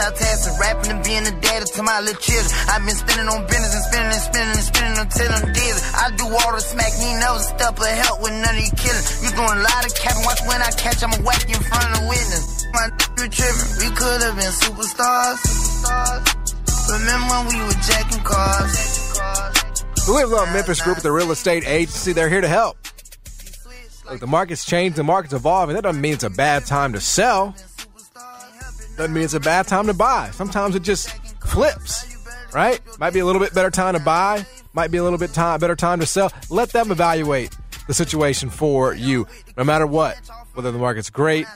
Multitasking, rapping and being a daddy to my little children. I've been spinning on business and spinning and spinning and spinning until I'm dizzy. I do all the smack, me never step or help with none of you killing. You doing a lot of capping, watch when I catch, I'ma whack you in front of the witness. My you tripping, we could have been superstars. superstars. Remember when we were jacking cars? The Live Love Memphis Group, at the real estate agency, they're here to help. Look, the market's changed, the market's evolving. That doesn't mean it's a bad time to sell. Doesn't mean it's a bad time to buy. Sometimes it just flips, right? Might be a little bit better time to buy, might be a little bit time better time to sell. Let them evaluate the situation for you, no matter what. Whether the market's great,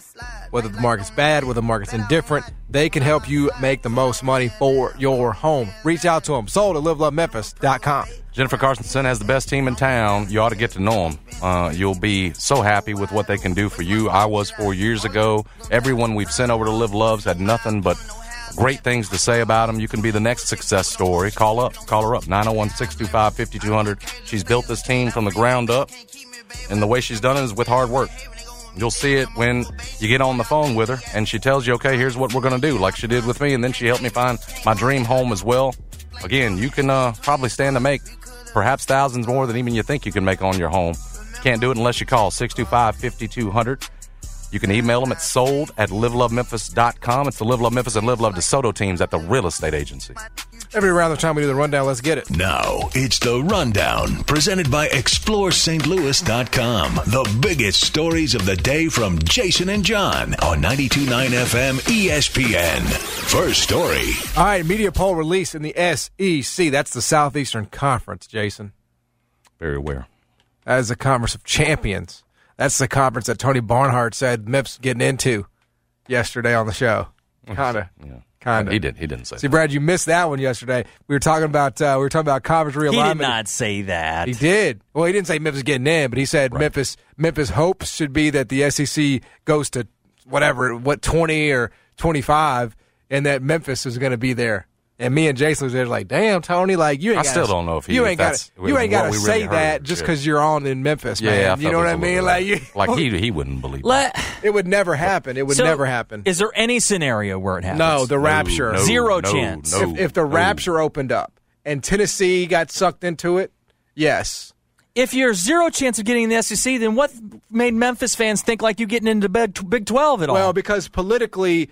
whether the market's bad, whether the market's indifferent, they can help you make the most money for your home. Reach out to them. Sold at livelovememphis.com. Jennifer Carsonson has the best team in town. You ought to get to know them. Uh, you'll be so happy with what they can do for you. I was four years ago. Everyone we've sent over to Live Loves had nothing but great things to say about them. You can be the next success story. Call up. Call her up. 901 625 5200. She's built this team from the ground up, and the way she's done it is with hard work. You'll see it when you get on the phone with her and she tells you, okay, here's what we're going to do, like she did with me. And then she helped me find my dream home as well. Again, you can uh, probably stand to make perhaps thousands more than even you think you can make on your home. Can't do it unless you call 625 5200. You can email them at sold at livelovememphis.com. It's the Live Love Memphis and Live Love DeSoto teams at the real estate agency. Every round of time we do the rundown, let's get it. Now it's the rundown presented by ExploreSt.Louis.com. The biggest stories of the day from Jason and John on 92.9 FM ESPN. First story. All right, media poll release in the SEC. That's the Southeastern Conference, Jason. Very aware. That is the Conference of Champions. That's the conference that Tony Barnhart said Mips getting into yesterday on the show. Kind of. Yeah. Kind of. He did. He didn't say. See, that. Brad, you missed that one yesterday. We were talking about uh, we were talking about conference realignment. He did not say that. He did. Well, he didn't say Memphis getting in, but he said Right. Memphis Memphis hopes should be that the SEC goes to whatever what twenty or twenty five, and that Memphis is going to be there. And me and Jason was there like, damn, Tony, like you ain't. I gotta- still don't know if he- you if ain't got that's- you ain't got to say really that heard. just because you're on in Memphis, Yeah, man. I you know what I mean? Like you, like he he wouldn't believe. that. Let, it would never happen. It would so, never happen. Is there any scenario where it happens? No, the rapture. No, Zero no, chance. no, if, if the no. rapture opened up and Tennessee got sucked into it, yes. If you're zero chance of getting in the SEC, then what made Memphis fans think like you getting into Big Big Twelve at all? Well, because politically,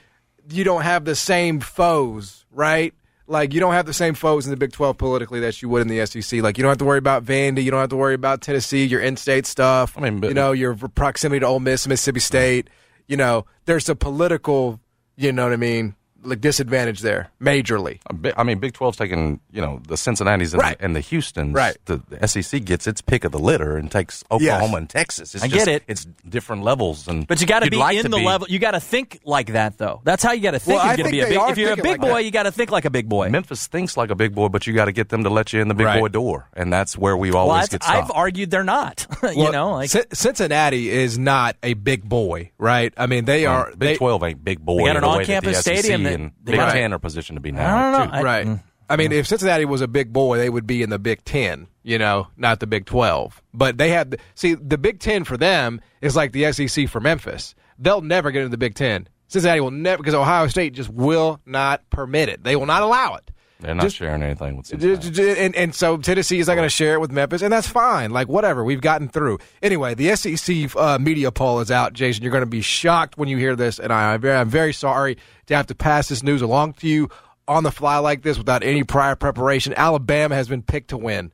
you don't have the same foes, right? Like you don't have the same foes in the Big Twelve politically that you would in the SEC. Like you don't have to worry about Vandy, you don't have to worry about Tennessee, your in-state stuff. I mean, but- you know, your proximity to Ole Miss, Mississippi State. You know, there's a political, you know what I mean, like disadvantage there, majorly. I mean, Big 12's taking, you know, the Cincinnati's and, Right. the, and the Houstons. Right. The, the SEC gets its pick of the litter and takes Oklahoma and Texas. It's I just- get it. It's different levels. and but you got to you'd be like in the be- level. You got to think like that, though. That's how you got to think. Well, you're I think be a big. If you're a big like boy, that. you got to think like a big boy. Memphis thinks like a big boy, but you got to get them to let you in the big Right. boy door. And that's where we well, always that's- get I've argued they're not. you Well, know, like Cin- Cincinnati is not a big boy, right? I mean, they mm. are Big they, 12 ain't big boy. They got in an on-campus stadium that- and Big got- Ten are positioned to be now. I don't know. too. I- right. mm. I mean, if Cincinnati was a big boy, they would be in the Big Ten, you know, not the Big Twelve. But they have see the Big Ten for them is like the SEC for Memphis. They'll never get into the Big Ten. Cincinnati will never because Ohio State just will not permit it. They will not allow it. They're not Just- sharing anything with Cincinnati. And, and so Tennessee is not going to share it with Memphis, and that's fine. Like, whatever. We've gotten through. Anyway, the SEC uh, media poll is out, Jason. You're going to be shocked when you hear this, and I, very- I'm very sorry to have to pass this news along to you on the fly like this without any prior preparation. Alabama has been picked to win.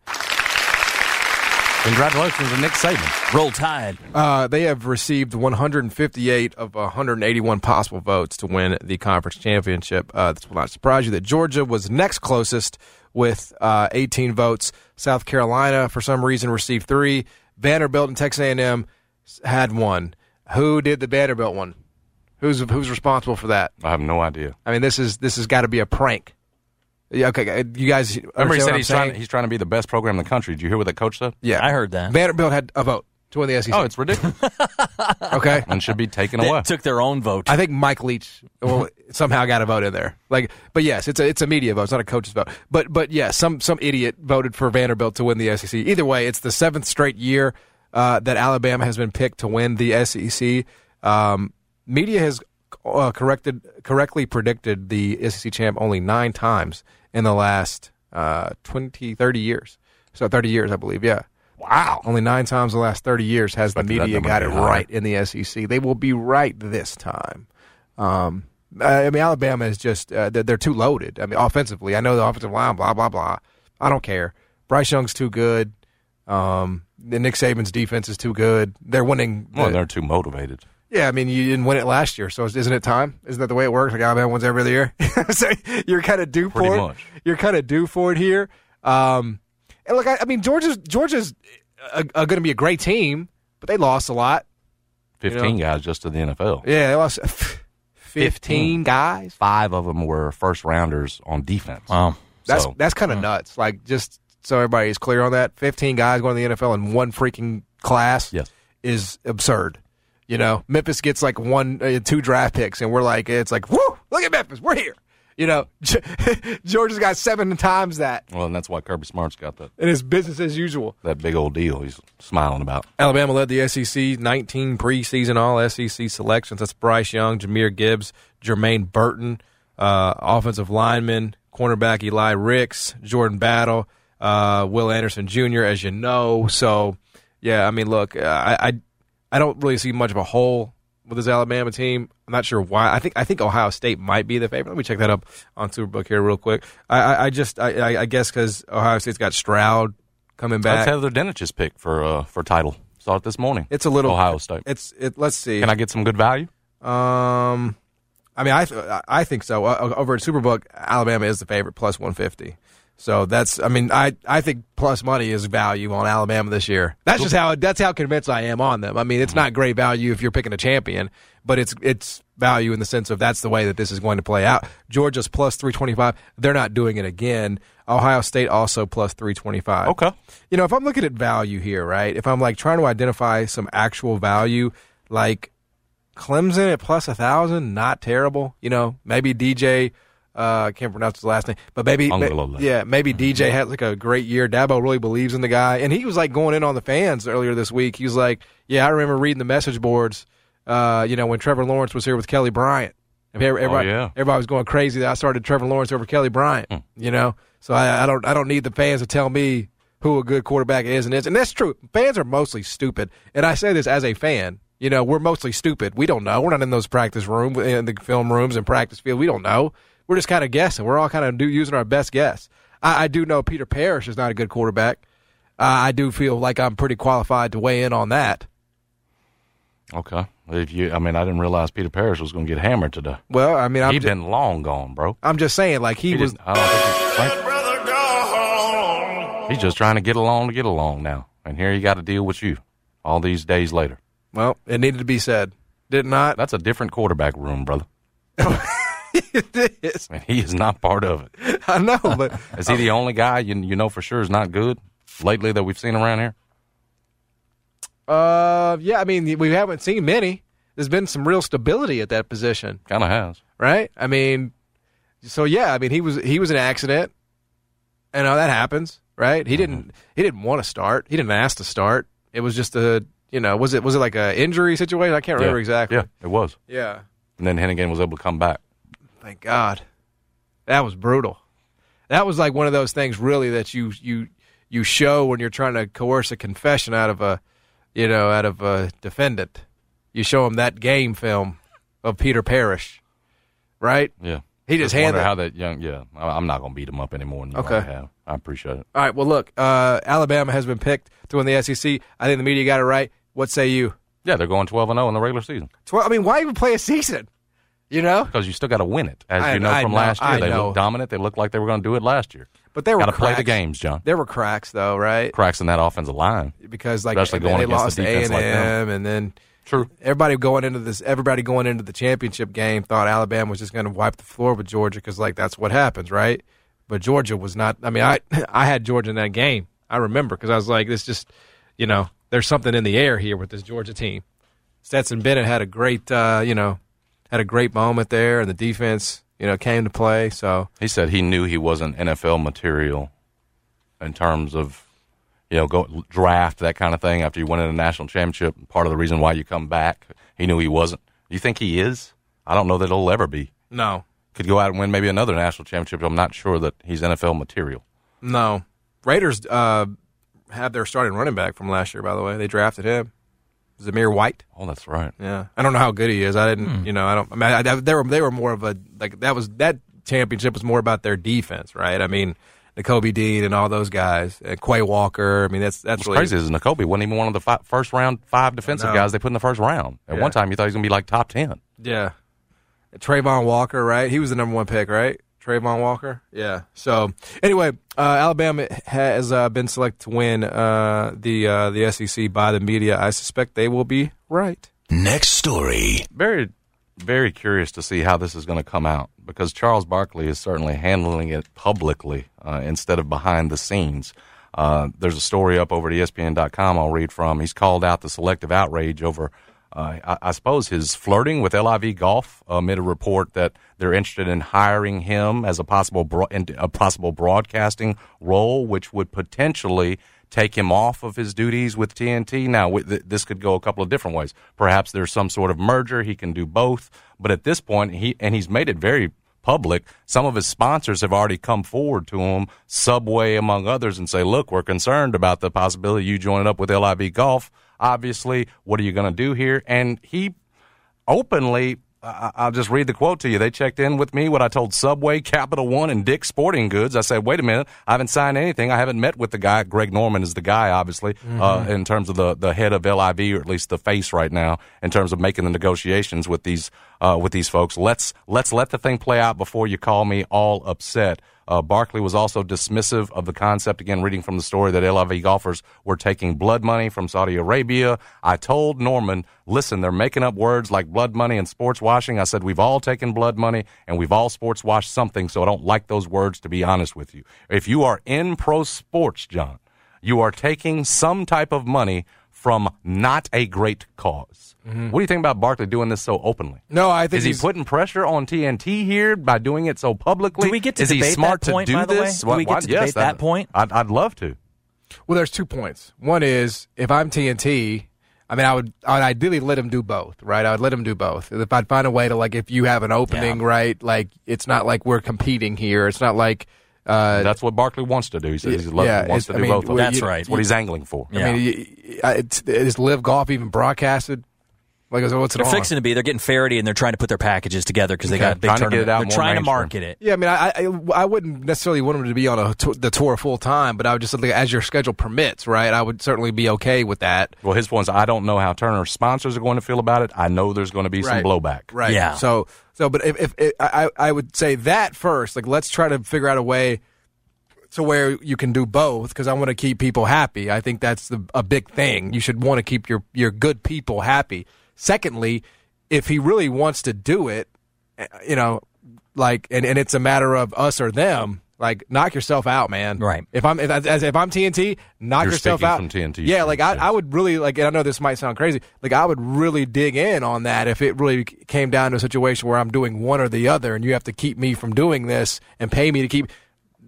Congratulations to Nick Saban. Roll Tide. Uh, they have received 158 of 181 possible votes to win the conference championship. Uh, this will not surprise you that Georgia was next closest with uh, 18 votes. South Carolina, for some reason, received three. Vanderbilt and Texas A&M had one. Who did the Vanderbilt one? Who's who's responsible for that? I have no idea. I mean, this is this has got to be a prank. Yeah, okay, you guys. Remember, he said he's I'm trying, saying? he's trying to be the best program in the country. Did you hear what the coach said? Yeah, I heard that. Vanderbilt had a vote to win the SEC. Oh, it's ridiculous okay. and should be taken They away. took their own vote. I think Mike Leach well, somehow got a vote in there. Like, but yes, it's a it's a media vote. It's not a coach's vote. But but yes, some some idiot voted for Vanderbilt to win the SEC. Either way, it's the seventh straight year uh, that Alabama has been picked to win the SEC. Um, media has uh, corrected correctly predicted the SEC champ only nine times in the last uh, 20, 30 years. So thirty years, I believe. Yeah. wow. Only nine times in the last 30 years has the media got it right in the SEC. They will be right this time. Um, I mean, Alabama is just, uh, they're, they're too loaded. I mean, offensively, I know the offensive line, blah, blah, blah. I don't care. Bryce Young's too good. Um, Nick Saban's defense is too good. They're winning. Well, the- they're too motivated. Yeah, I mean, you didn't win it last year, so isn't it time? Isn't that the way it works? Like Alabama wins every other year. so you're kind of due Pretty for much. it. You're kind of due for it here. Um, and look, I, I mean, Georgia's Georgia's going to be a great team, but they lost a lot. 15 guys just to the NFL. Yeah, they lost fifteen guys. Five of them were first rounders on defense. wow. That's So- that's kind of nuts. Like just so everybody is clear on that, fifteen guys going to the NFL in one freaking class. Yes. is absurd. You know, Memphis gets like one, uh, two draft picks, and we're like, it's like, whoo, look at Memphis, we're here. You know, Georgia's got seven times that, Well, and that's why Kirby Smart's got that, and it's business as usual. that big old deal he's smiling about. Alabama led the SEC, 19 preseason All SEC selections. That's Bryce Young, Jahmyr Gibbs, Jermaine Burton, uh, offensive lineman, cornerback Eli Ricks, Jordan Battle, uh, Will Anderson Jr. As you know, so yeah, I mean, look, uh, I, I I don't really see much of a hole with this Alabama team. I'm not sure why. I think I think Ohio State might be the favorite. Let me check that up on Superbook here real quick. I I, I just I, I, I guess because Ohio State's got Stroud coming back. That's Heather Denich's pick for uh, for title. Saw it this morning. It's a little Ohio State. It's it. Let's see. Can I get some good value? Um, I mean, I th- I think so. Uh, over at Superbook, Alabama is the favorite, plus one fifty. So that's. I mean, I I think plus money is value on Alabama this year. That's just how that's how convinced I am on them. I mean, it's not great value if you're picking a champion, but it's it's value in the sense of that's the way that this is going to play out. Georgia's plus three twenty five. They're not doing it again. Ohio State also plus three twenty five. Okay. You know, if I'm looking at value here, right? If I'm like trying to identify some actual value, like Clemson at plus a thousand, not terrible. You know, maybe DJ. Uh, I can't pronounce his last name, but maybe, yeah, maybe DJ had like a great year. Dabo really believes in the guy, and he was like going in on the fans earlier this week. He was like, "Yeah, I remember reading the message boards. Uh, you know, when Trevor Lawrence was here with Kelly Bryant. Everybody, yeah. everybody was going crazy that I started Trevor Lawrence over Kelly Bryant. You know, so I, I don't, I don't need the fans to tell me who a good quarterback is and is, and that's true. Fans are mostly stupid, and I say this as a fan. You know, we're mostly stupid. We don't know. We're not in those practice rooms, in the film rooms and practice field. We don't know. We're just kind of guessing. We're all kind of do, using our best guess. I, I do know Peter Parrish is not a good quarterback. Uh, I do feel like I'm pretty qualified to weigh in on that. Okay. If you, I mean, I didn't realize Peter Parrish was going to get hammered today. Well, I mean, I'm, He'd ju- been long gone, bro. I'm just saying, like he, He was. I don't think he's, he's just trying to get along to get along now, and here he got to deal with you all these days later. Well, it needed to be said, did it not? That's a different quarterback room, brother, it is. and he is not part of it. I know, but Is he the only guy you you know for sure is not good lately that we've seen around here? uh, yeah. I mean, we haven't seen many. There's been some real stability at that position, Kind of has. right? I mean, so yeah. I mean, he was he was an accident, and uh, that happens, right? He didn't he didn't want to start. He didn't ask to start. It was just a you know was it was it like a injury situation? I can't remember Yeah. exactly. Yeah, it was. Yeah. And then Henigan was able to come back. Thank God. That was brutal. That was like one of those things really that you you you show when you're trying to coerce a confession out of a you know, out of a defendant. You show him that game film of Peter Parrish. Right? Yeah. He just wonder handled. how that young. Yeah, I'm not going to beat him up anymore. Than Okay. have. I appreciate it. All right. Well, look, uh, Alabama has been picked to win the SEC. I think the media got it right. What say you? Yeah, they're going 12 and 0 in the regular season Tw- I mean, why even play a season? You know, because you still got to win it. As I- you know I from know, last year, I they know. looked dominant. They looked like they were going to do it last year. but they were Got to play the games, John. There were cracks though, right? Cracks in that offensive line. Because like Especially going they against lost the defense and like them. M, and then True. everybody going into this, everybody going into the championship game thought Alabama was just going to wipe the floor with Georgia because like that's what happens, right? But Georgia was not. I mean, I I had Georgia in that game. I remember because I was like, this just, you know, there's something in the air here with this Georgia team. Stetson Bennett had a great, uh, you know, had a great moment there, and the defense, you know, came to play. So He said he knew he wasn't NFL material in terms of, you know, go draft that kind of thing after you win a national championship. Part of the reason why you come back, he knew he wasn't. You think he is? I don't know that he'll ever be. no, Could go out and win maybe another national championship. I'm not sure that he's NFL material. no. Raiders uh, have their starting running back from last year. By the way, they drafted him, Zamir White. Oh, that's right. Yeah, I don't know how good he is. I didn't, hmm. you know, I don't. I mean, I, I- they were they were more of a like that was that championship was more about their defense, right? I mean, Kobe Dean and all those guys, and Quay Walker. I mean, that's that's What's really crazy is Nakobe wasn't even one of the fi- first round five defensive No. guys they put in the first round. At Yeah. one time, you thought he was going to be like top 10. Yeah. Travon Walker, right? He was the number one pick, right? Travon Walker. Yeah. So anyway, uh, Alabama has uh, been selected to win uh, the uh, the SEC by the media. I suspect they will be right. Next story. very, very curious to see how this is going to come out because Charles Barkley is certainly handling it publicly uh, instead of behind the scenes. Uh, there's a story up over at ESPN.com I'll read from. He's called out the selective outrage over, uh, I, I suppose, his flirting with LIV Golf amid a report that they're interested in hiring him as a possible bro- a possible broadcasting role, which would potentially take him off of his duties with TNT. Now, th- this could go a couple of different ways. Perhaps there's some sort of merger. He can do both. But at this point, he and he's made it very public. Some of his sponsors have already come forward to him, Subway among others, and say, "Look, we're concerned about the possibility you joining up with LIV Golf. Obviously, what are you going to do here?" And he openly. I- I'll just read the quote to you. They checked in with me what I told Subway, Capital One, and Dick's Sporting Goods. I said, wait a minute, I haven't signed anything. I haven't met with the guy. Greg Norman is the guy, obviously, uh, in terms of the, the head of LIV, or at least the face right now, in terms of making the negotiations with these uh, with these folks. Let's let's let the thing play out before you call me all upset. Uh, Barkley was also dismissive of the concept, again, reading from the story that LIV golfers were taking blood money from Saudi Arabia. I told Norman, listen, they're making up words like blood money and sports washing. I said, we've all taken blood money and we've all sports washed something, so I don't like those words, to be honest with you. If you are in pro sports, John, you are taking some type of money from not a great cause. Mm-hmm. What do you think about Barkley doing this so openly? No, I think Is he putting pressure on TNT here by doing it so publicly? Do we get to Is he debate smart that point, to do by the way? this? Do we get to debate that point? I'd, I'd love to. Well, there's two points. One is if I'm TNT, I mean, I would, I would ideally let him do both, right? I would let him do both. If I'd find a way to like, if you have an opening, Yeah. right? Like, it's not like we're competing here. It's not like, uh, That's what Barkley wants to do. He says he love, yeah, wants to it's- do mean, both. of them. well, That's you- right. That's what he's angling for. Yeah. I mean, y- y- it's, is LIV Golf even broadcasted? Like, what's it They're on? fixing to be. They're getting Faraday and they're trying to put their packages together because they Okay. got a big Trying to get tournament. it out they're more trying to market it. Yeah, I mean, I, I I wouldn't necessarily want them to be on a tour, the tour full time, but I would just like as your schedule permits, right? I would certainly be okay with that. Well, his point is, I don't know how Turner's sponsors are going to feel about it. I know there's going to be some blowback. Right. Yeah. So so, but if, if, if I I would say that first, like let's try to figure out a way to where you can do both because I want to keep people happy. I think that's the, a big thing. You should want to keep your your good people happy. Secondly, if he really wants to do it, you know, like and, and it's a matter of us or them. Like knock yourself out, man. Right. If I'm if, as if I'm TNT, knock You're yourself out. from TNT Yeah, like I. I would really like. And I know this might sound crazy. Like I would really dig in on that if it really came down to a situation where I'm doing one or the other, and you have to keep me from doing this and pay me to keep.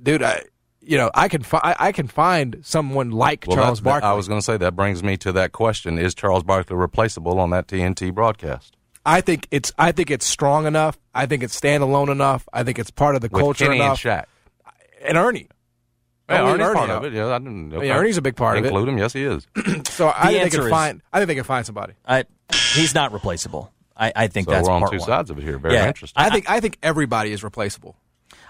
Dude, I, you know, I can fi- I can find someone like Well, Charles that- that- Barkley. I was going to say that brings me to that question: Is Charles Barkley replaceable on that TNT broadcast? I think it's I think it's strong enough. I think it's standalone enough. I think it's part of the With culture Kenny enough. and Shaq. And Ernie. Yeah, Ernie's Ernie part out. of it. Yeah, I didn't, okay. Yeah, Ernie's a big part of it. Include him. Yes, he is. So I think they can is- find. I think they can find somebody. I, he's not replaceable. I, I think So that's we're on part two one. sides of it here. Very Yeah. interesting. I think I think everybody is replaceable.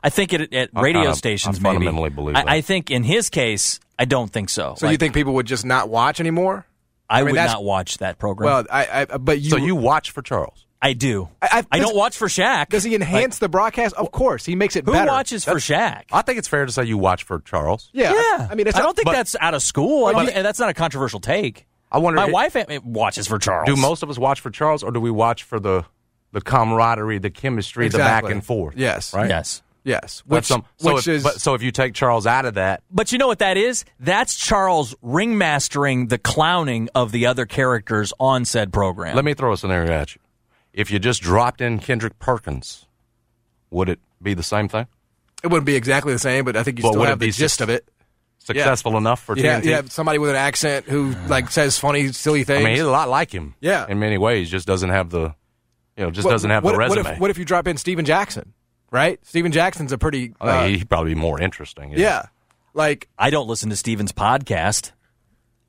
I think it, at radio kinda- stations, I maybe. fundamentally believe I, that. I think in his case, I don't think so. So you think people would just not watch anymore? I, mean, would not watch that program? Well, I, I but you so you watch for Charles. I do. I- I- don't watch for Shaq. does he enhance the broadcast? Of course, he makes it Who better. Who watches for Shaq? I think it's fair to say you watch for Charles. Yeah, yeah, I mean, it's I not- don't think but- that's out of school. I But- mean, that's not a controversial take. I wonder. My i- wife uh, watches for Charles. Do most of us watch for Charles, or do we watch for the the camaraderie, the chemistry, the back and forth? Yes. right. Yes. Yes, which some- so which if, is but, so if you take Charles out of that, But you know what that is? That's Charles ringmastering the clowning of the other characters on said program. let me throw a scenario at you. If you just dropped in Kendrick Perkins, would it be the same thing? it wouldn't be exactly the same, but I think you But still would have the gist suc- of it. Successful enough for Yeah, TNT? you have somebody with an accent who like says funny, silly things. I things. mean, he's a lot like him. Yeah. in many ways, just doesn't have the, you know, just What- doesn't have what, the what resume. if, what if you drop in Stephen Jackson? Right, Stephen Jackson's a pretty. I think uh, he'd probably be more interesting. yeah, like I don't listen to Stephen's podcast.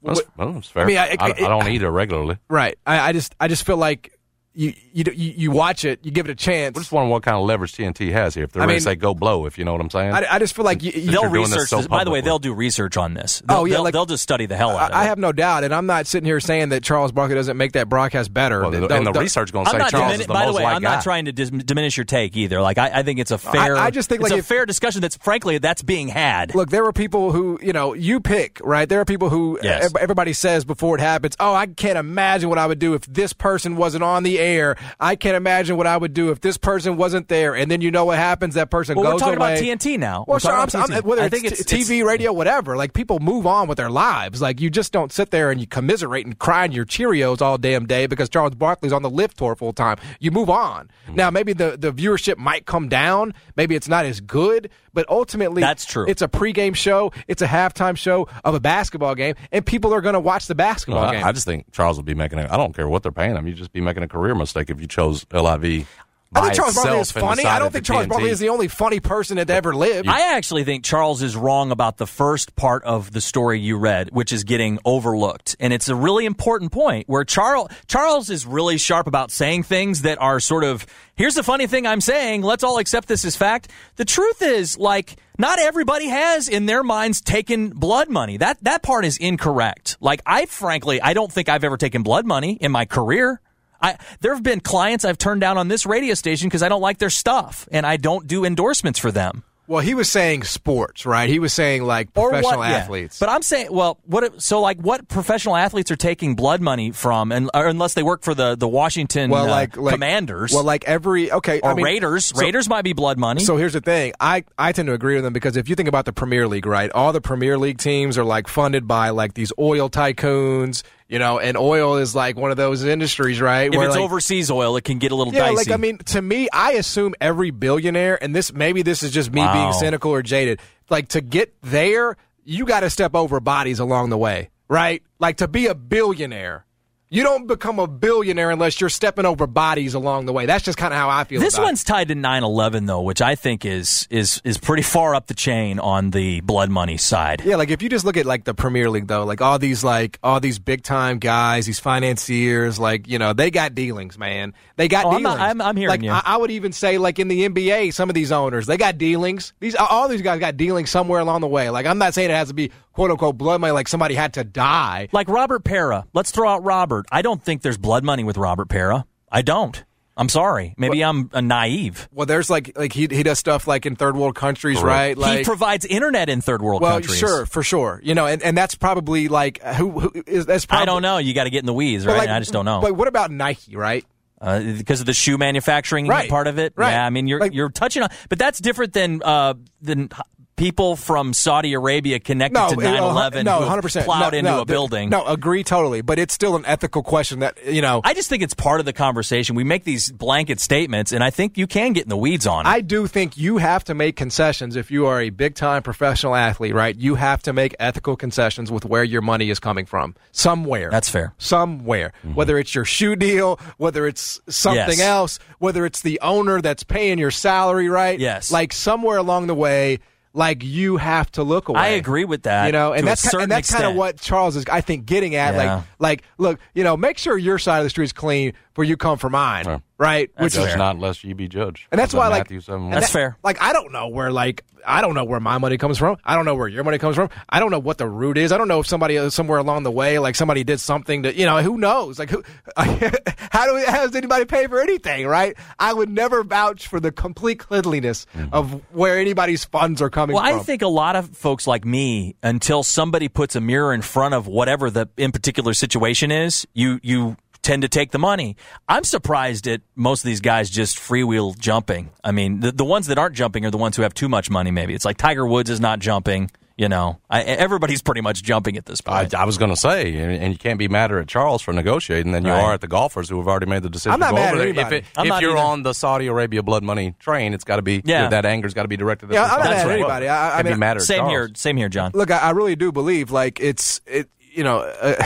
That's, well, that's fair. I mean, I- I, I- I don't either regularly. right. I, I just I just feel like you you you, watch it, you give it a chance. I just wonder what kind of leverage TNT has here. If they're I ready mean- to say go blow, if you know what I'm saying. I, I just feel like you, you, They'll you're doing this research so this. By the way, they'll do research on this. Oh, they'll, Oh, yeah, they'll, like- they'll just study the hell out of it. I have no doubt, and I'm not sitting here saying that Charles Barkley doesn't make that broadcast better. well, and the research going to say Charles dimini- is the by the way, I'm guy. not trying to dis- diminish your take either. Like I, I think it's a fair. I just think, it's like, a if- fair discussion. That's frankly that's being had. Look, there were people who, you know, you pick, right? There are people who Yes. everybody says before it happens, oh, I can't imagine what I would do if this person wasn't on the air. I can't imagine what I would do if this person wasn't there. And then you know what happens? That person Well, we're goes talking about away. TNT now. Well, We're sure, talking I'm, about I'm- whether I it's, think it's, TV, radio, whatever. Like people move on with their lives. Like you just don't sit there and you commiserate and cry in your Cheerios all damn day because Charles Barkley's on the LIV tour full time. You move on. Hmm. Now maybe the the viewership might come down. Maybe it's not as good, but ultimately That's true. It's a pregame show. It's a halftime show of a basketball game, and people are going to watch the No, basketball I, game. I just think Charles would be making. A, I don't care what they're paying him. You'd just be making a career mistake if you chose LIV. I by think Charles Barkley is funny. I don't think Charles TNT. Barkley is the only funny person that ever lived. I actually think Charles is wrong about the first part of the story you read, which is getting overlooked. And it's a really important point where Charles Charles is really sharp about saying things that are sort of here's the funny thing I'm saying, let's all accept this as fact. The truth is like not everybody has in their minds taken blood money. That that part is incorrect. Like I frankly I don't think I've ever taken blood money in my career. I, there have been clients I've turned down on this radio station because I don't like their stuff and I don't do endorsements for them. well, he was saying sports, right? He was saying like professional what, yeah. athletes. But I'm saying, well, what? So like, what professional athletes are taking blood money from, and or unless they work for the the Washington well, uh, like, like Commanders, Well, like every okay, or I mean, Raiders. so- Raiders might be blood money. So here's the thing. I, I tend to agree with them because if you think about the Premier League, right? All the Premier League teams are like funded by like these oil tycoons, you know, and oil is like one of those industries, right? if where, it's like, overseas oil, it can get a little yeah, dicey. like I mean, to me, I assume every billionaire, and this maybe this is just me Wow. being cynical or jaded. Like to get there, you got to step over bodies along the way, right? Like to be a billionaire, you don't become a billionaire unless you're stepping over bodies along the way. That's just kind of how I feel. this about it. one's tied to 9/11 though, which I think is is is pretty far up the chain on the blood money side. Yeah, like if you just look at like the Premier League though, like all these like all these big time guys, these financiers, like you know they got dealings, man. They got Oh, I'm not- I'm- I'm hearing like, you. I, I would even say like in the NBA, some of these owners they got dealings. These all these guys got dealings somewhere along the way. Like I'm not saying it has to be quote unquote blood money, like somebody had to die. Like Robert Pera. Let's throw out Robert. I don't think there's blood money with Robert Pera. I don't. I'm sorry. Maybe I'm a naive. Well, there's like like he he does stuff like in third world countries, right? Like he provides internet in third world well, countries. sure, for sure. You know, and, and that's probably like who, who is that's probably I don't know. You got to get in the weeds, right? like, I just don't know. But what about Nike, right? uh, because of the shoe manufacturing Right. part of it. Right. Yeah, I mean you're Like- you're touching on, but that's different than uh, than people from Saudi Arabia connected to 9/11 uh, no, hundred percent plowed no, into no, a building. No, agree totally, but it's still an ethical question that you know. I just think it's part of the conversation. We make these blanket statements, and I think you can get in the weeds on it. I do think you have to make concessions if you are a big time professional athlete, right? You have to make ethical concessions with where your money is coming from. Somewhere. That's fair. Somewhere. Mm-hmm. Whether it's your shoe deal, whether it's something Yes. else, whether it's the owner that's paying your salary, right? Yes. Like somewhere along the way, like you have to look away. I agree with that. You know, and that's ki- certain and that's kind of what Charles is, I think, getting at. Yeah. Like, like, look, you know, make sure your side of the street's clean, for you come for mine, Yeah. right? Which Judge is not unless you be judged, and that's Is that why, like, Matthew seven, and one? That's that- fair. Like, I don't know where, like, I don't know where my money comes from. I don't know where your money comes from. I don't know what the root is. I don't know if somebody uh, somewhere along the way, like, somebody did something to, you know, who knows? Like, who? how do we, how does anybody pay for anything, right? I would never vouch for the complete cleanliness Mm-hmm. of where anybody's funds are coming Well, from. I think a lot of folks like me, until somebody puts a mirror in front of whatever the in particular situation is, you you tend to take the money. I'm surprised at most of these guys just freewheel jumping. I mean, the, the ones that aren't jumping are the ones who have too much money. Maybe it's like Tiger Woods is not jumping. You know, I, everybody's pretty much jumping at this point. I was going to say, and, and you can't be madder at Charles for negotiating than you Right. are at the golfers who have already made the decision. I'm not to go mad over at there. anybody. If, it, I'm if not you're either. on the Saudi Arabia blood money train, it's got to be Yeah. that anger's got to be directed at Yeah, this I'm not golfer mad at anybody. I- I mean, be madder at same Charles. here, same here, John. Look, I, I really do believe, like, it's, it, you know, uh,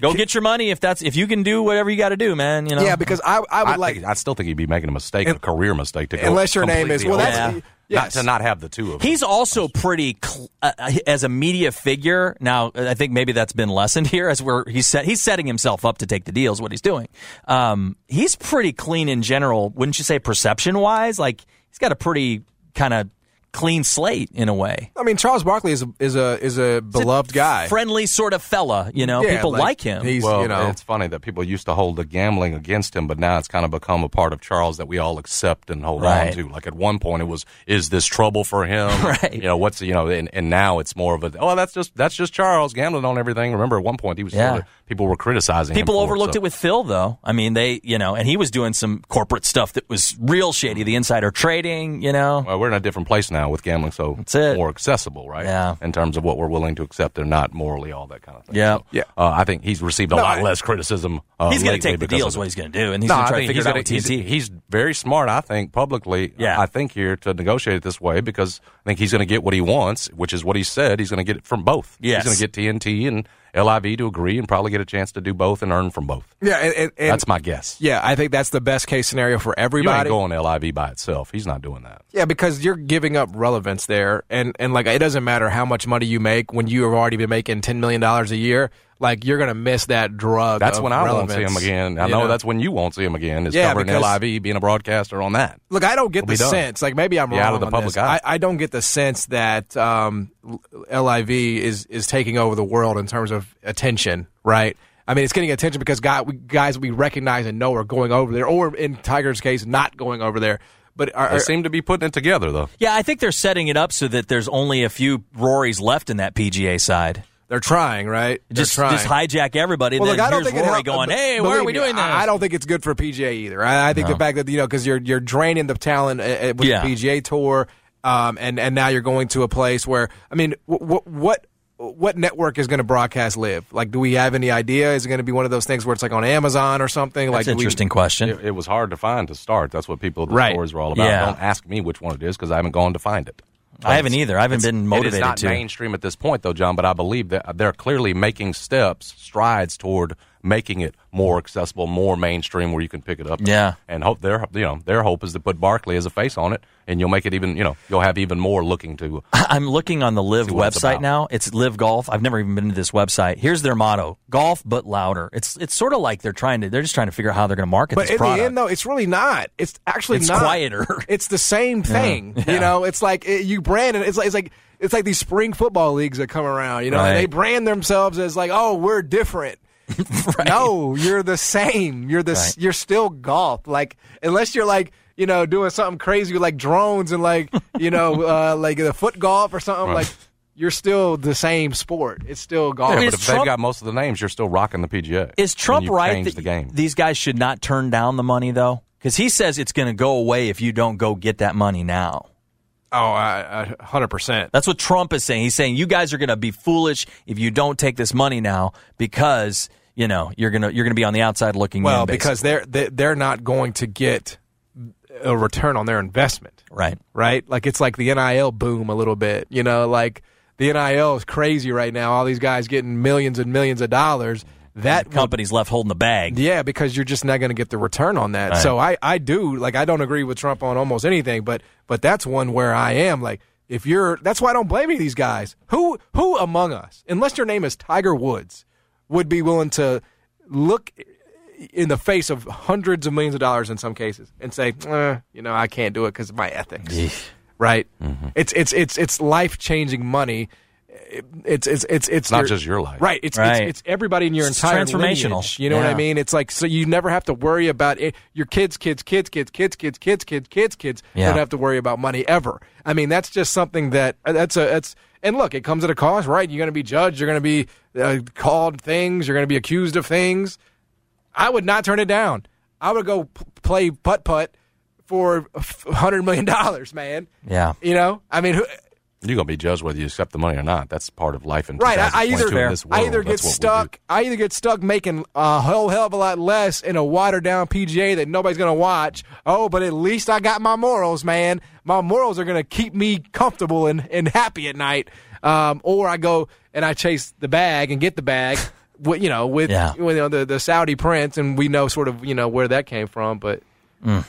Go get your money if that's if you can do whatever you got to do, man. You know, yeah, because I, I would I, like, think- I still think he'd be making a mistake, And- a career mistake to go unless your name is, completely well, over. that's, Yeah. yes. not to not have the two of them. He's also pretty cl- uh, as a media figure. Now, I think maybe that's been lessened here as we're he's set, he's setting himself up to take the deals. What he's doing, um, he's pretty clean in general. Wouldn't you say perception wise? Like he's got a pretty kind of clean slate in a way. I mean, Charles Barkley is a, is a, is a beloved guy. friendly sort of fella. You know, Yeah, people like, like, him. he's- well, you know. it's funny that people used to hold the gambling against him, but now it's kind of become a part of Charles that we all accept and hold Right. on to. Like at one point, it was, "Is this trouble for him?" Right. You know, what's you know, and, and now it's more of a, "Oh, that's just that's just Charles gambling on everything." Remember, at one point, he was Yeah. sort of, people were criticizing. People him for overlooked so. it with Phil, though. I mean, they, you know, and he was doing some corporate stuff that was real shady, the insider trading, you know. Well, we're in a different place now with gambling, so That's it. more accessible, right? Yeah. In terms of what we're willing to accept and not morally, all that kind of thing. Yeah. So, Yeah. Uh, I think he's received a No, lot I- less criticism. Uh, He's going to take the because deal, is what he's going to do, and he's No, going to try to think figure out gonna- with he's- TNT. He's, very smart, I think, publicly. Yeah. I think here to negotiate it this way because I think he's going to get what he wants, which is what he said. He's going to get it from both. Yes. He's going to get TNT and LIV to agree and probably get a chance to do both and earn from both. Yeah, and, and, and That's my guess. yeah, I think that's the best case scenario for You ain't everybody. going LIV by itself. He's not doing that. Yeah, because you're giving up relevance there, and and like it doesn't matter how much money you make when you have already been making ten million dollars a year. Like you're gonna miss that drug. That's of when I won't see him again. I you know, that's when you won't see him again. Is Yeah, covering because- LIV, being a broadcaster on that. Look, I don't get It'll the sense. Like maybe I'm Be wrong out of the on public this. eye. I, I don't get the sense that um, LIV is is taking over the world in terms of attention. Right. I mean, it's getting attention because guy, we, guys we recognize and know are going over there, or in Tiger's case, not going over there. But are, They seem to be putting it together, though. Yeah, I think they're setting it up so that there's only a few Rorys left in that PGA side. They're trying, right? They're Just, trying. just hijack everybody. Well, and look, I don't here's think it Rory helped- going, "Hey, why are believe we me, doing this?" I I don't think it's good for PGA either. I, I think the fact that you know because you're you're draining the talent uh, uh, with Yeah. the PGA tour, um, and and now you're going to a place where I mean, what what what network is going to broadcast LIV? Like, do we have any idea? Is it going to be one of those things where it's like on Amazon or something? That's like, an do we- interesting question. It, it was hard to find to start. That's what people, the Right. stories were all about. Yeah. Don't ask me which one it is because I haven't gone to find it. I haven't either. I haven't been motivated. It is not to. mainstream at this point, though, John. But I believe that they're clearly making steps, strides toward making it more accessible, more mainstream, where you can pick it up. Yeah. and hope their you know their hope is to put Barkley as a face on it, and you'll make it even you know you'll have even more looking to. I'm looking on the LIV See what it's website now. It's LIV Golf. I've never even been to this website. Here's their motto: Golf but louder. It's it's sort of like they're trying to they're just trying to figure out how they're going to market But this in product. the end, though, it's really not. It's actually It's not. quieter. It's the same thing. Yeah. You know, it's like it, you brand it. It's like it's like it's like these spring football leagues that come around. You know, and they brand themselves as like, oh, we're different. No, you're the same. You're the Right. you're still golf. Like unless you're like you know doing something crazy with like drones and like you know uh, like the foot golf or something Right. like. You're still the same sport. It's still golf. Yeah, but is if Trump- they've got most of the names, you're still rocking the PGA. Is Trump right that the game? these guys should not turn down the money though? Because he says it's going to go away if you don't go get that money now. oh, I- I- hundred percent. That's what Trump is saying. He's saying you guys are going to be foolish if you don't take this money now because you know you're gonna you're gonna be on the outside looking Well, in. because they're they- they're not going to get a return on their investment, right. right? Like it's like the NIL boom a little bit. You know, like the NIL is crazy right now. All these guys getting millions and millions of dollars. That would- left holding the bag. yeah, because you're just not going to get the return on that. Right. So I, I do like I don't agree with Trump on almost anything, but but that's one where I am like if you're that's why I don't blame any of these guys. Who who among us, unless your name is Tiger Woods, would be willing to look in the face of hundreds of millions of dollars in some cases and say, eh, you know, I can't do it because of my ethics. Right? It's it's it's it's life changing money. It's it's it's it's not your- just your life. Right. It's, Right. it's it's everybody in your It's entire transformational. lineage, You know what I mean? It's like so you never have to worry about it. your kids, kids, kids, kids, kids, kids, kids, kids, kids, kids. Yeah. Don't have to worry about money ever. I mean, that's just something that uh, that's a that's and look, it comes at a cost, right? You're going to be judged. You're going to be uh, called things. You're going to be accused of things. I would not turn it down. I would go p- play putt putt for hundred million dollars, man. Yeah. You know, I mean, who, You're gonna be judged whether you accept the money or not. That's part of life in Right. I, I either in this I either get That's what we do. stuck. I either get stuck making a whole hell of a lot less in a watered down PGA that nobody's gonna watch. Oh, but at least I got my morals, man. My morals are gonna keep me comfortable and, and happy at night. Um, or I go and I chase the bag and get the bag. With, you know, with Yeah. you know the the Saudi prince, and we know sort of you know where that came from, but Mm.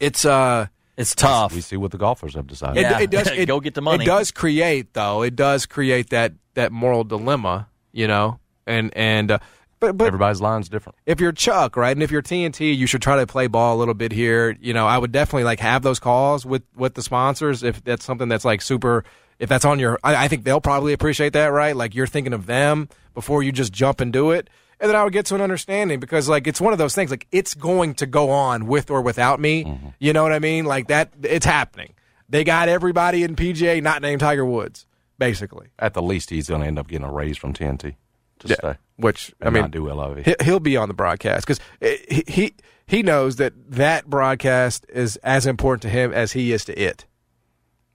it's uh It's tough. We see what the golfers have decided. Yeah. it, it does it, Go get the money. It does create though. It does create that that moral dilemma, you know. And and uh, but but Everybody's line's different. if you're Chuck, right, and if you're TNT, you should try to play ball a little bit here. You know, I would definitely like have those calls with with the sponsors if that's something that's like super. If that's on your, I, I think they'll probably appreciate that, right? Like you're thinking of them before you just jump and do it. And then I would get to an understanding because like it's one of those things like it's going to go on with or without me. Mm-hmm. You know what I mean? Like that, it's happening. They got everybody in PGA not named Tiger Woods, basically. At the least, he's gonna end up getting a raise from TNT to stay. Which I mean, not do LIV. he- he'll be on the broadcast because eh, he, he he knows that that broadcast is as important to him as he is to it.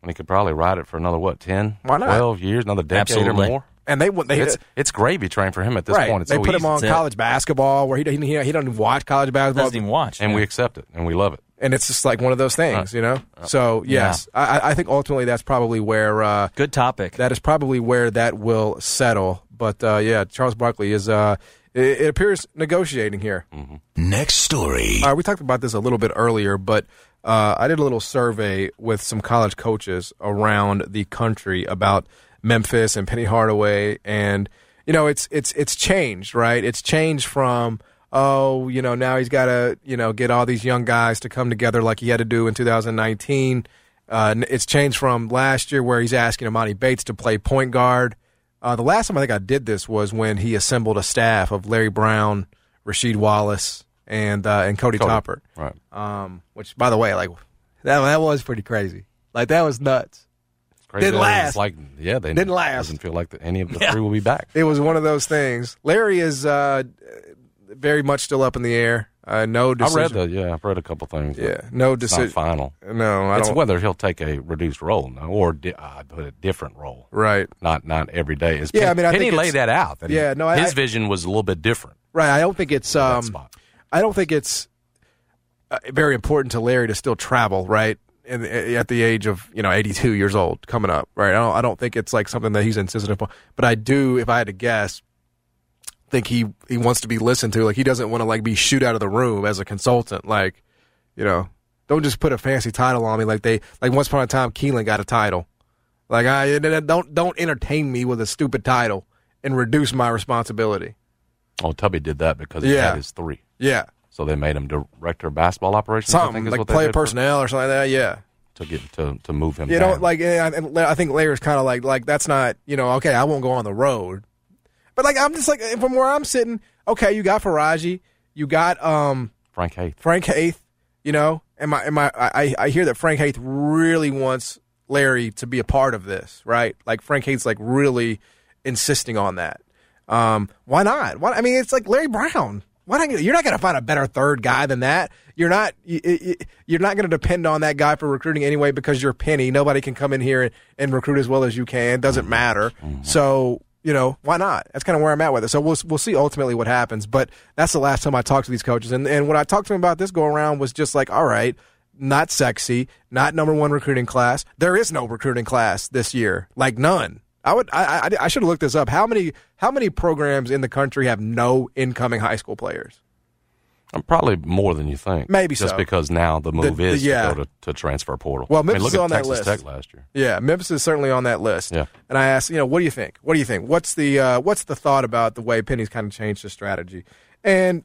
And he could probably ride it for another what 10, Why not? 12 years, another decade Absolutely. or more. And they they It's it's gravy train for him at this right. point. It's they so put him easy. on That's it. college basketball where he he he, he doesn't even watch college basketball, Doesn't even watch. and Yeah. we accept it and we love it. and it's just like one of those things, you know. So yes, I, I- I think ultimately that's probably where uh, Good topic. that is probably where that will settle. But uh, yeah, Charles Barkley is. Uh, it, it appears negotiating here. Next story. All right, we talked about this a little bit earlier, but uh, I did a little survey with some college coaches around the country about Memphis and Penny Hardaway, and you know, it's it's it's changed, right? It's changed from oh, you know, now he's got to you know get all these young guys to come together like he had to do in 2019. Uh, it's changed from last year where he's asking Emoni Bates to play point guard. Uh, the last time I think I did this was when he assembled a staff of Larry Brown, Rasheed Wallace, and uh, and Cody, Cody. Toppert. Right. Um, which, by the way, like that that was pretty crazy. Like that was nuts. Crazy Didn't last. Like yeah, they Didn't last. Doesn't feel like any of the Yeah. three will be back. It was one of those things. Larry is uh, very much still up in the air. Uh, no I decision. read the yeah, I've read a couple things. Yeah, no decision. final. No, I It's don't. whether he'll take a reduced role no, or di- uh, put a different role. right, Not not every day. Is Yeah, I mean, I Penny laid that out. that he- Yeah, no, I- his I- vision was a little bit different. right. I don't think it's. Um. I don't think it's uh, very important to Larry to still travel, right? In, eh, at the age of you know 82 years old, coming up, right? I don't, I don't think it's like something that he's insistent upon. But I do, if I had to guess, think he he wants to be listened to. Like he doesn't want to like be shoot out of the room as a consultant. Like, you know, don't just put a fancy title on me like they like once upon a time Keelon got a title. Like I don't don't entertain me with a stupid title and reduce my responsibility. Oh, Tubby did that because he Yeah. had his three. Yeah, So they made him director of basketball operations. Something like what player personnel or something like that. Yeah. to get to to move him. You down. know, like I think Larry's kind of like like that's not you know okay I won't go on the road, but like I'm just like from where I'm sitting, okay you got Faraji, you got um Frank Haith. Frank Haith, you know, and my and my I I hear that Frank Haith really wants Larry to be a part of this, right? Like Frank Haith's like really insisting on that. Um, why not? Why, I mean, it's like Larry Brown. Why not? You're not going to find a better third guy than that. You're not. you- you- You're not going to depend on that guy for recruiting anyway because you're Penny. Nobody can come in here and, and recruit as well as you can. Doesn't matter. Mm-hmm. So you know why not? That's kind of where I'm at with it. So we'll we'll see ultimately what happens. But that's the last time I talked to these coaches, and and what I talked to them about this go around was just like, all right, not sexy, not number one recruiting class. There is no recruiting class this year, like none. I would I I, I should have looked this up. How many how many programs in the country have no incoming high school players? Um, Probably more than you think. Maybe just so. because now the move the- is yeah. to go to, to transfer portal. Well, I mean, Memphis look is at on that list. Tech last year. Yeah, Memphis is certainly on that list. Yeah. And I asked, you know, what do you think? What do you think? What's the uh, what's the thought about the way Penny's kind of changed his strategy? And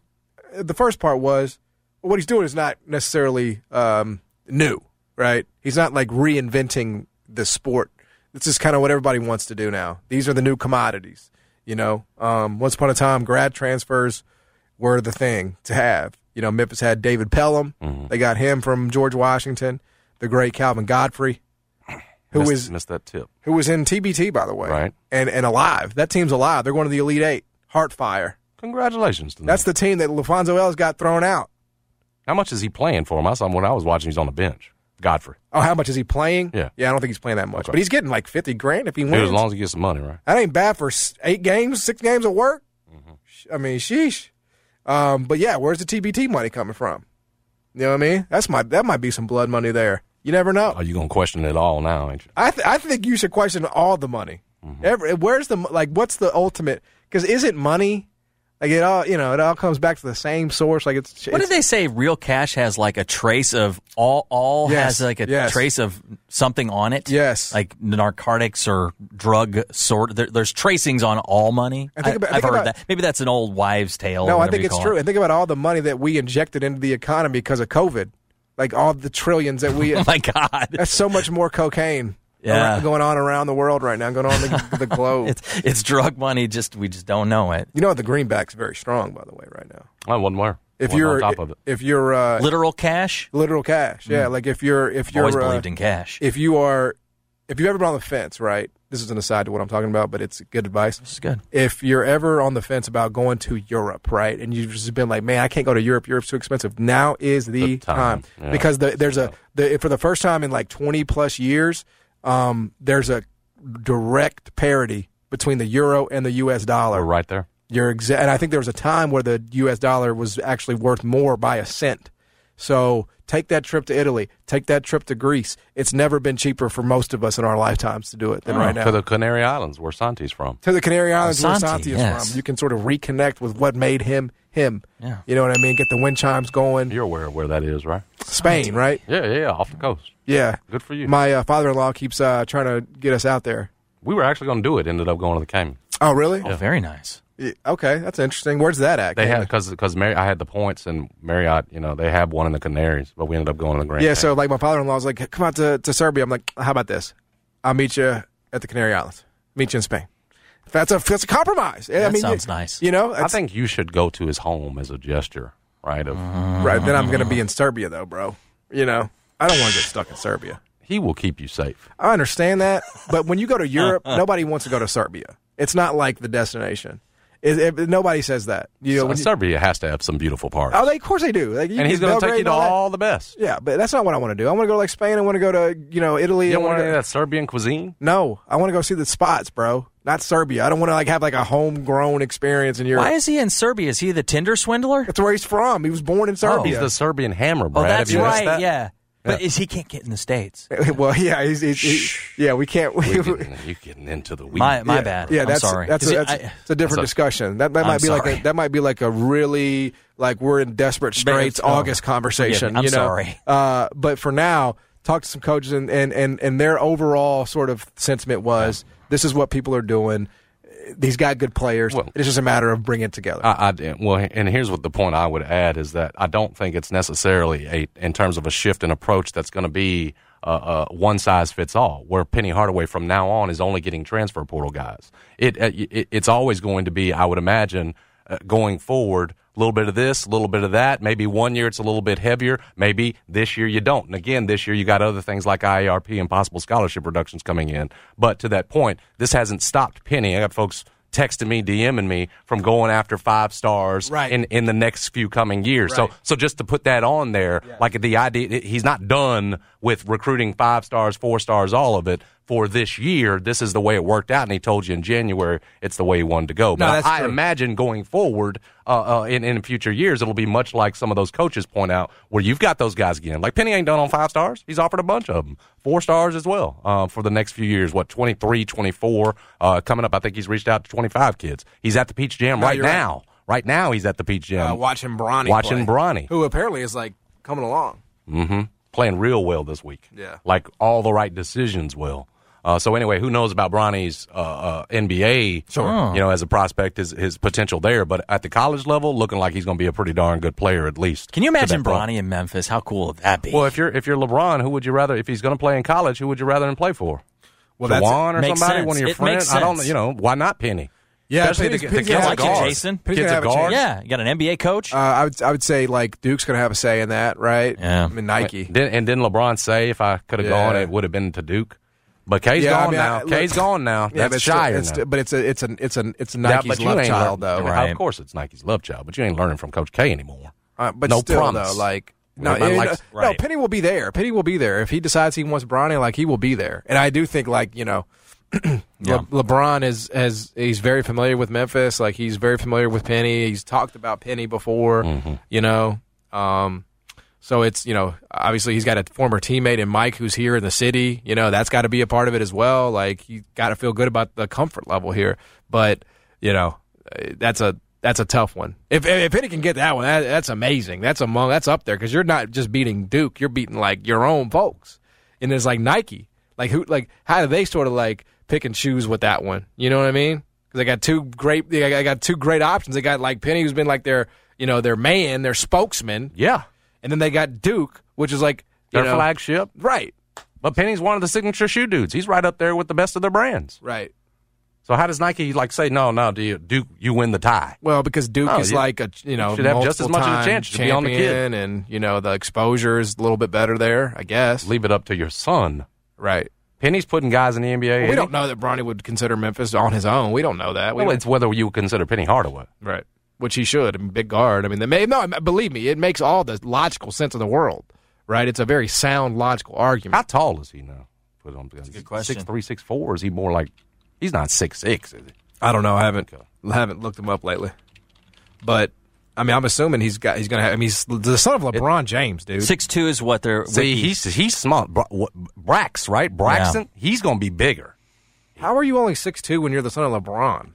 the first part was what he's doing is not necessarily um, new, right? He's not like reinventing the sport. This is kind of what everybody wants to do now. These are the new commodities. You know, um, once upon a time, grad transfers were the thing to have. You know, Memphis had David Pellom. They got him from George Washington. The great Calvin Godfrey, who missed, was missed that tip. who was in TBT by the way, Right. And and alive. That team's alive. They're going to the Elite Eight. Heartfire. Congratulations to them. That's the team that LaFonso Ellis got thrown out. How much is he playing for him? I saw him when I was watching. He's on the bench. Godfrey. Oh, how much is he playing? Yeah. yeah. I don't think he's playing that much, Okay. but he's getting like fifty grand if he Dude, wins. as long as he gets some money, right? that ain't bad for eight games, six games of work. Mm-hmm. I mean, sheesh. Um, but yeah, where's the TBT money coming from? You know what I mean? That's my that might be some blood money there. You never know. Are you gonna question it all now? Ain't you? I th- I think you should question all the money. Mm-hmm. Every, where's the like? What's the ultimate? Because isn't money like it all? You know, it all comes back to the same source. Like it's What did they say? Real cash has like a trace of all. All Yes, has like a yes. trace of something on it. Yes. like narcotics or drug sort. There, there's tracings on all money. And think about- I, have heard about- that. Maybe that's an old wives' tale. or No, I think it's true. it. And think about all the money that we injected into the economy because of COVID. Like all the trillions that we. Oh my god! that's so much more cocaine. Yeah. ar- going on around the world right now, going on the, the globe. It's it's drug money. Just we just don't know it. you know, the greenback's very strong, by the way, right now. I wasn't. If Wasn't you're on top of it. if you're uh, Literal cash. literal cash, yeah. Like if you're if you're Always uh, believed in cash. if you are if you've ever been on the fence, right? This is an aside to what I'm talking about, but it's good advice. This is good. If you're ever on the fence about going to Europe, right, and you've just been like, "Man, I can't go to Europe. Europe's too expensive." Now is the, The time, time, yeah. because the, there's a the, for the first time in like 20 plus years, um, there's a direct parity between the euro and the U.S. dollar. We're right there. You're exa- and I think there was a time where the U.S. dollar was actually worth more by a cent. So take that trip to Italy, take that trip to Greece. It's never been cheaper for most of us in our lifetimes to do it than right now. To the Canary Islands, where Santi's from. To the Canary Islands, where Santi, Santi is yes. from, you can sort of reconnect with what made him him. Yeah. You know what I mean? Get the wind chimes going. You're aware of where that is, right? Spain, right? Yeah, yeah, yeah, off the coast. Yeah. Good for you. My uh, father-in-law keeps uh, trying to get us out there. we were actually going to do it. Ended up going to the Cayman. Oh, really? Oh, very nice. Yeah, Okay, that's interesting. Where's that at? They had because because Mary I had the points and Marriott, you know, they have one in the Canaries, but we ended up going to the Grand. Yeah, so like my father-in-law was like, "Come out to, to Serbia." I'm like, "How about this? I'll meet you at the Canary Islands. Meet you in Spain." That's a that's a compromise. Yeah, I That mean, sounds you, nice. You know, I think you should go to his home as a gesture, right? Of right. Then I'm going to be in Serbia, though, bro. You know, I don't want to get stuck in Serbia. he will keep you safe. I understand that, but when you go to Europe, nobody wants to go to Serbia. It's not like the destination. It, it- nobody says that. You know, So uh, when you- Serbia has to have some beautiful parts, oh, they, of course they do. Like, you and he's going to take you to all the best. Yeah, but that's not what I want to do. I want to go to like Spain. I want to go to you know Italy. You I don't want wanna go- of that Serbian cuisine? No, I want to go see the spots, bro. Not Serbia. I don't want to like have like a homegrown experience in Europe. Why is he in Serbia? Is he the Tinder swindler? That's where he's from. He was born in oh, Serbia. He's the Serbian hammer, Oh, that's Have you missed right. that? Yeah, but is he can't get in the states? well, yeah, he's, he's, he- yeah. We can't. We, You're getting, you're getting into the weeds. My my yeah, bad. Yeah, I'm that's sorry. that's, Is a, it- that's, I- it's a different So- discussion. That that I'm might be like a, that might be like a really like we're in desperate straits oh, August conversation. I'm you know? sorry. Uh, but for now, talk to some coaches and, and and and their overall sort of sentiment was this is what people are doing. He's got good players. Well- it's just a matter of bringing it together. I, I well, and here's what the point I would add is that I don't think it's necessarily a in terms of a shift in approach that's going to be uh, uh, one size fits all. Where Penny Hardaway from now on is only getting transfer portal guys. It, it it's always going to be, I would imagine, uh, going forward. A little bit of this, a little bit of that. Maybe one year it's a little bit heavier. Maybe this year you don't. And again, this year you got other things like IARP and possible scholarship reductions coming in. But to that point, this hasn't stopped Penny. I got folks texting me, DMing me from going after five stars Right. in, in the next few coming years. So Right. so just to put that on there, like the idea he's not done with recruiting five stars, four stars, all of it for this year. This is the way it worked out, and he told you in January it's the way he wanted to go. But No, that's I, imagine going forward uh, uh, in in future years, it'll be much like some of those coaches point out, where you've got those guys again. Like Penny ain't done on five stars; he's offered a bunch of them, four stars as well uh, for the next few years. What 23, 24, uh, coming up? I think he's reached out to twenty five kids. He's at the Peach Jam No, right you're right. now. Right now, he's at the Peach Jam. uh, watching Bronny, watching play, Bronny. who apparently is like coming along. hmm Playing real well this week. Yeah. Like all the right decisions will. Uh, so anyway, who knows about Bronny's uh, uh, NBA? Sure. You know, as a prospect, his his potential there. But at the college level, looking like he's going to be a pretty darn good player at least. Can you imagine that point. Bronny in Memphis? How cool would that be? Well, if you're if you're LeBron, who would you rather? If he's going to play in college, who would you rather him play for? Well, that's- Juwan or somebody, sense. one of your It friends. I don't. You know, why not Penny? Yeah, Especially Penny's- the, the Penny's kid's gonna a have. Jason. Penny's Kid's gonna a have a guard. yeah, you got an NBA coach. Uh, I would I would say like Duke's gonna have a say in that, right? Yeah. I mean Nike. Didn't, and didn't LeBron say if I could have Yeah. gone, it would have been to Duke? But K's Yeah, I gone mean, I- now. look- K's gone now. Yeah, That's but still- Shire it's still- but it's a it's a it's a it's a Yeah, Nike's but love child though. Right. Of course, it's Nike's love child, but you ain't learning from Coach K anymore. Uh, but No still promise. though, like no, it- likes- no, Right. Penny will be there. Penny will be there if he decides he wants Bronny. Like he will be there, and I do think like you know. Yeah. LeBron is has he's very familiar with Memphis. Like he's very familiar with Penny. He's talked about Penny before. Mm-hmm. You know, um, so it's you know obviously he's got a former teammate in Mike who's here in the city. You know that's got to be a part of it as well. Like he got to feel good about the comfort level here. But you know that's a that's a tough one. If if Penny can get that one, that, that's amazing. That's among that's up there because you're not just beating Duke. You're beating like your own folks. And it's like Nike. Like who? Like how do they sort of like pick and choose with that one? You know what I mean? Because they got two great. They got, they got two great options. They got like Penny, who's been like their you know their man, their spokesman, Yeah, and then they got Duke, which is like their know, flagship. Right. But Penny's one of the signature shoe dudes. He's right up there with the best of their brands. Right. So how does Nike like say no, no? Do you Duke? You win the tie. Well, because Duke Oh, is you- like a you know should have just as much of a chance to be on the kid. and you know the exposure is a little bit better there, I guess. Leave it up to your son. Right. Penny's putting guys in the NBA. Well, we don't know that Bronny would consider Memphis on his own. We don't know that. We Well, it's whether you consider Penny Hardaway. right, which he should. I mean, big guard. I mean, they may, no, believe me, it makes all the logical sense in the world. Right? It's a very sound, logical argument. How tall is he now? Put on That's a good question. Six three, six four. Is he more like? He's not six six, is he? I don't know. I haven't haven't looked him up lately, but I mean, I'm assuming he's got he's gonna have. I mean, he's the son of LeBron James, dude. Six two is what they're. See, he's he's smart. Bra- Brax, right? Braxton. He's going to be bigger. How are you only six two when you're the son of LeBron?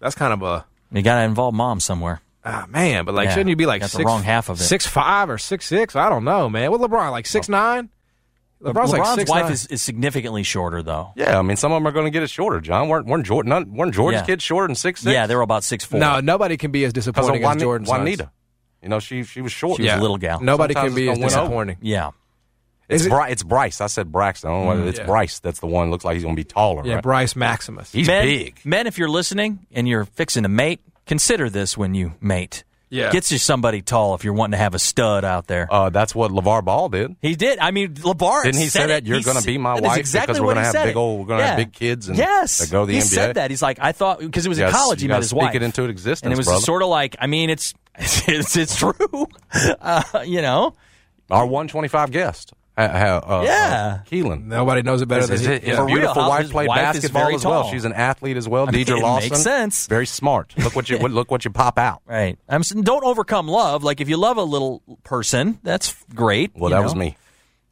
That's kind of a you got to involve mom somewhere. ah man. But like, Yeah, shouldn't you be like got the six, wrong half of it. Six five or six six? I don't know, man. What LeBron like six nine? LeBron's, like six wife nine. is, is significantly shorter though. Yeah, I mean, some of them are going to get it shorter. John, weren't weren't Jordan? None, weren't Jordan's Yeah. kids shorter than six six? Yeah, they were about six four. no, nobody can be as disappointing as Jordan's sons. Juanita. You know, she she was short. She was a little gal. Nobody Sometimes can be as it's over. disappointing. Yeah. It's, it- Bri- it's Bryce. I said Braxton. I don't know whether it's yeah. Bryce. That's the one. Looks like he's going to be taller. Yeah, right? Bryce Maximus. He's men, big. Men, if you're listening and you're fixing to mate, consider this when you mate. Yeah. Get you somebody tall if you're wanting to have a stud out there. Uh, that's what LeVar Ball did. He did. I mean, LeVar Didn't he said say that it. you're gonna be my wife exactly because we're gonna have big old- we're gonna have big kids and yes, that go to the he NBA? said that. He's like, I thought because it was in Yes, college. He you met gotta his speak wife it into existence, and it was brother. sort of like. I mean, it's it's it's true. Uh, you know, Our 125 guest. Uh, uh, uh, Yeah. uh, Keelon. Nobody knows it better His, than his, he. his yeah. Real, beautiful wife played wife basketball as well. tall. She's an athlete as well. I mean, Dedric it Lawson. makes sense. Very smart. Look what you look what you pop out. right? I'm don't overcome love. Like if you love a little person, that's great. Well, that know. was me.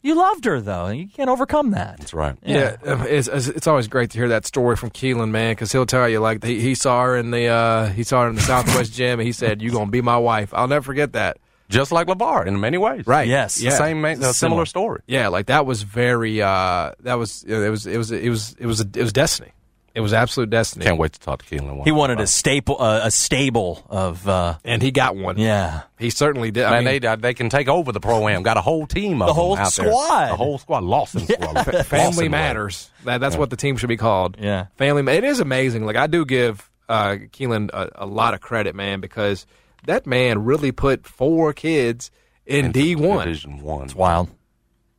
You loved her though. You can't overcome that. That's right. Yeah, it's, it's it's always great to hear that story from Keelon, man, because he'll tell you like he, he saw her in the uh, he saw her in the Southwest gym, and he said, "You gonna be my wife." I'll never forget that. Just like LeVar in many ways. Right? Yes. The Yeah. same, ma- Similar. similar story. Yeah, like that was very. Uh, that was it was it was it was it was it was destiny. It was absolute destiny. Can't wait to talk to Keelon. He wanted a staple, uh, a stable of. Uh, and he got one. yeah, he certainly did. I Man, mean, they they can take over the pro am. Got a whole team of The them whole out there. squad. The whole squad. Lawson squad. family Lawson matters. That that's what the team should be called. Yeah. family. It is amazing. Like I do give uh, Keelan a, a lot of credit, man, because that man really put four kids in D one. Division one. it's wild.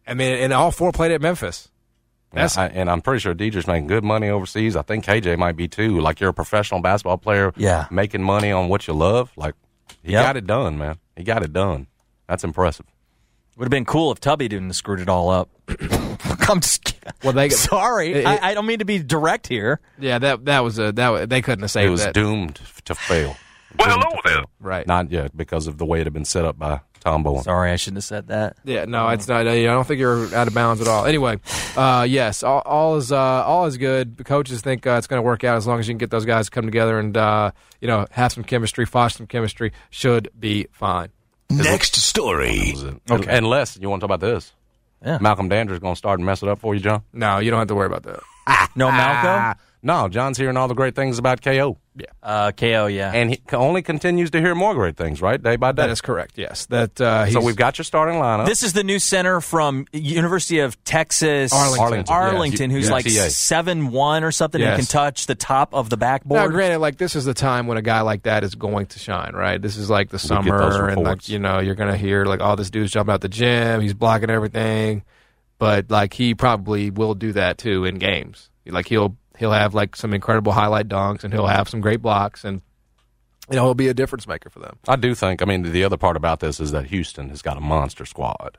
I mean, and all four played at Memphis. That's, I, and I'm pretty sure Dedric's making good money overseas. I think KJ might be too. Like you're a professional basketball player, Yeah. making money on what you love. Like he Yep. got it done, man. He got it done. That's impressive. Would have been cool if Tubby didn't have screwed it all up. I'm just. Well, they- sorry. it- I, I don't mean to be direct here. Yeah, that that was a that they couldn't have It was that. doomed to fail. Well, hello to there. Right. Not yet because of the way it had been set up by Tom Bowen. Sorry, I shouldn't have said that. Yeah, no, it's not. I don't think you're out of bounds at all. Anyway, uh, yes, all, all is uh, all is good. The coaches think uh, it's going to work out as long as you can get those guys to come together and uh, you know have some chemistry, foster some chemistry. Should be fine. Next story. Okay. Unless you want to talk about this. Yeah. Malcolm Dandridge going to start and mess it up for you, John? No, you don't have to worry about that. No Malco? No, John's hearing all the great things about KO. Uh, KO, yeah. And he only continues to hear more great things, right? Day by day. That is correct. Yes, that. Uh, so we've got your starting lineup. This is the new center from University of Texas Arlington. Arlington, yeah. Arlington, who's Yeah. like TA. seven one or something and can touch the top of the backboard. Now, granted, like this is the time when a guy like that is going to shine, right? This is like the get those summer, and like you know, you're gonna hear like, "Oh, this dude's jumping out the gym. He's blocking everything," but like he probably will do that too in games. Like he'll he'll have like some incredible highlight dunks, and he'll have some great blocks, and you know, he'll be a difference maker for them. I do think. I mean, the other part about this is that Houston has got a monster squad,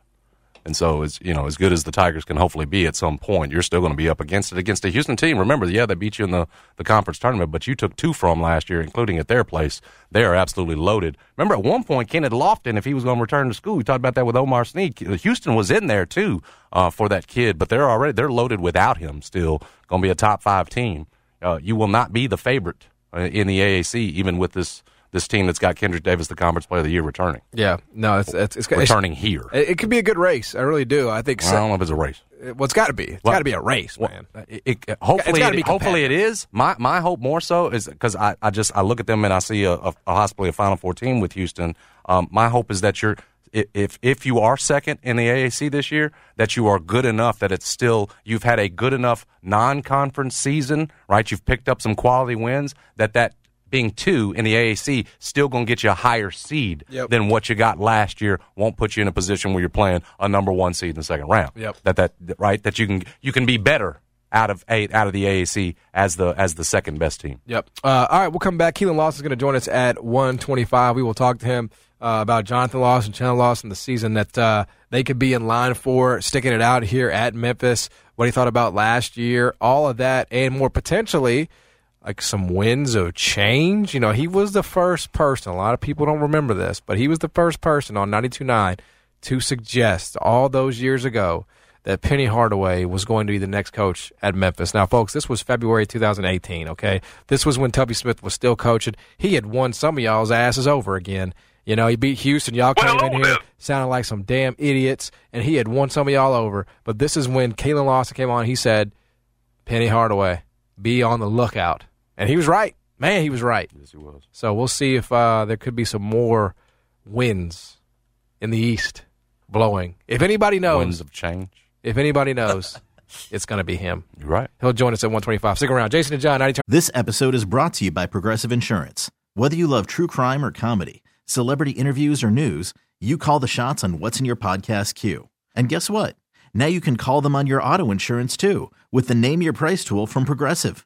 and so as you know, as good as the Tigers can hopefully be at some point, you're still going to be up against it against a Houston team. Remember, yeah, they beat you in the the conference tournament, but you took two from last year, including at their place. They are absolutely loaded. Remember, at one point, Kenneth Lofton, if he was going to return to school, we talked about that with Omar Sneed. Houston was in there too uh, for that kid, but they're already they're loaded without him. Still going to be a top five team. Uh, you will not be the favorite uh, in the AAC, even with this. This team that's got Kendric Davis, the Conference Player of the Year, returning. Yeah, no, it's it's, it's, it's returning here. It, it could be a good race. I really do. I think. I don't know if it's a race. So, well, it's got to be. It's Well, got to be a race, Well, man. it- it- hopefully, it, hopefully it is. My my hope more so is because I, I just I look at them and I see a, a, a possibly a Final Four team with Houston. Um, my hope is that you're if if you are second in the AAC this year, that you are good enough that it's still you've had a good enough non-conference season, right? You've picked up some quality wins. That that being two in the AAC still going to get you a higher seed Yep. than what you got last year. Won't put you in a position where you're playing a number one seed in the second round. Yep. That that right that you can you can be better out of eight out of the AAC as the as the second best team. Yep. Uh, all right, we'll come back. Keelon Lawson is going to join us at 125. We will talk to him uh, about Jonathan Lawson, Chandler Lawson, the season that uh, they could be in line for, sticking it out here at Memphis, what he thought about last year, all of that, and more potentially like some winds of change. You know, he was the first person, a lot of people don't remember this, but he was the first person on 92.9 to suggest all those years ago that Penny Hardaway was going to be the next coach at Memphis. Now, folks, this was February 2018, okay? This was when Tubby Smith was still coaching. He had won some of y'all's asses over again. You know, he beat Houston. Y'all came in here sounding like some damn idiots, and he had won some of y'all over. But this is when Keelon Lawson came on. He said, Penny Hardaway, be on the lookout. And he was right. Man, he was right. Yes, he was. So we'll see if uh, there could be some more winds in the east blowing. If anybody knows, Winds of change. if anybody knows, it's going to be him. You're right. He'll join us at 125. Stick around. Jason and John, 92. This episode is brought to you by Progressive Insurance. Whether you love true crime or comedy, celebrity interviews or news, you call the shots on what's in your podcast queue. And guess what? Now you can call them on your auto insurance too with the Name Your Price tool from Progressive.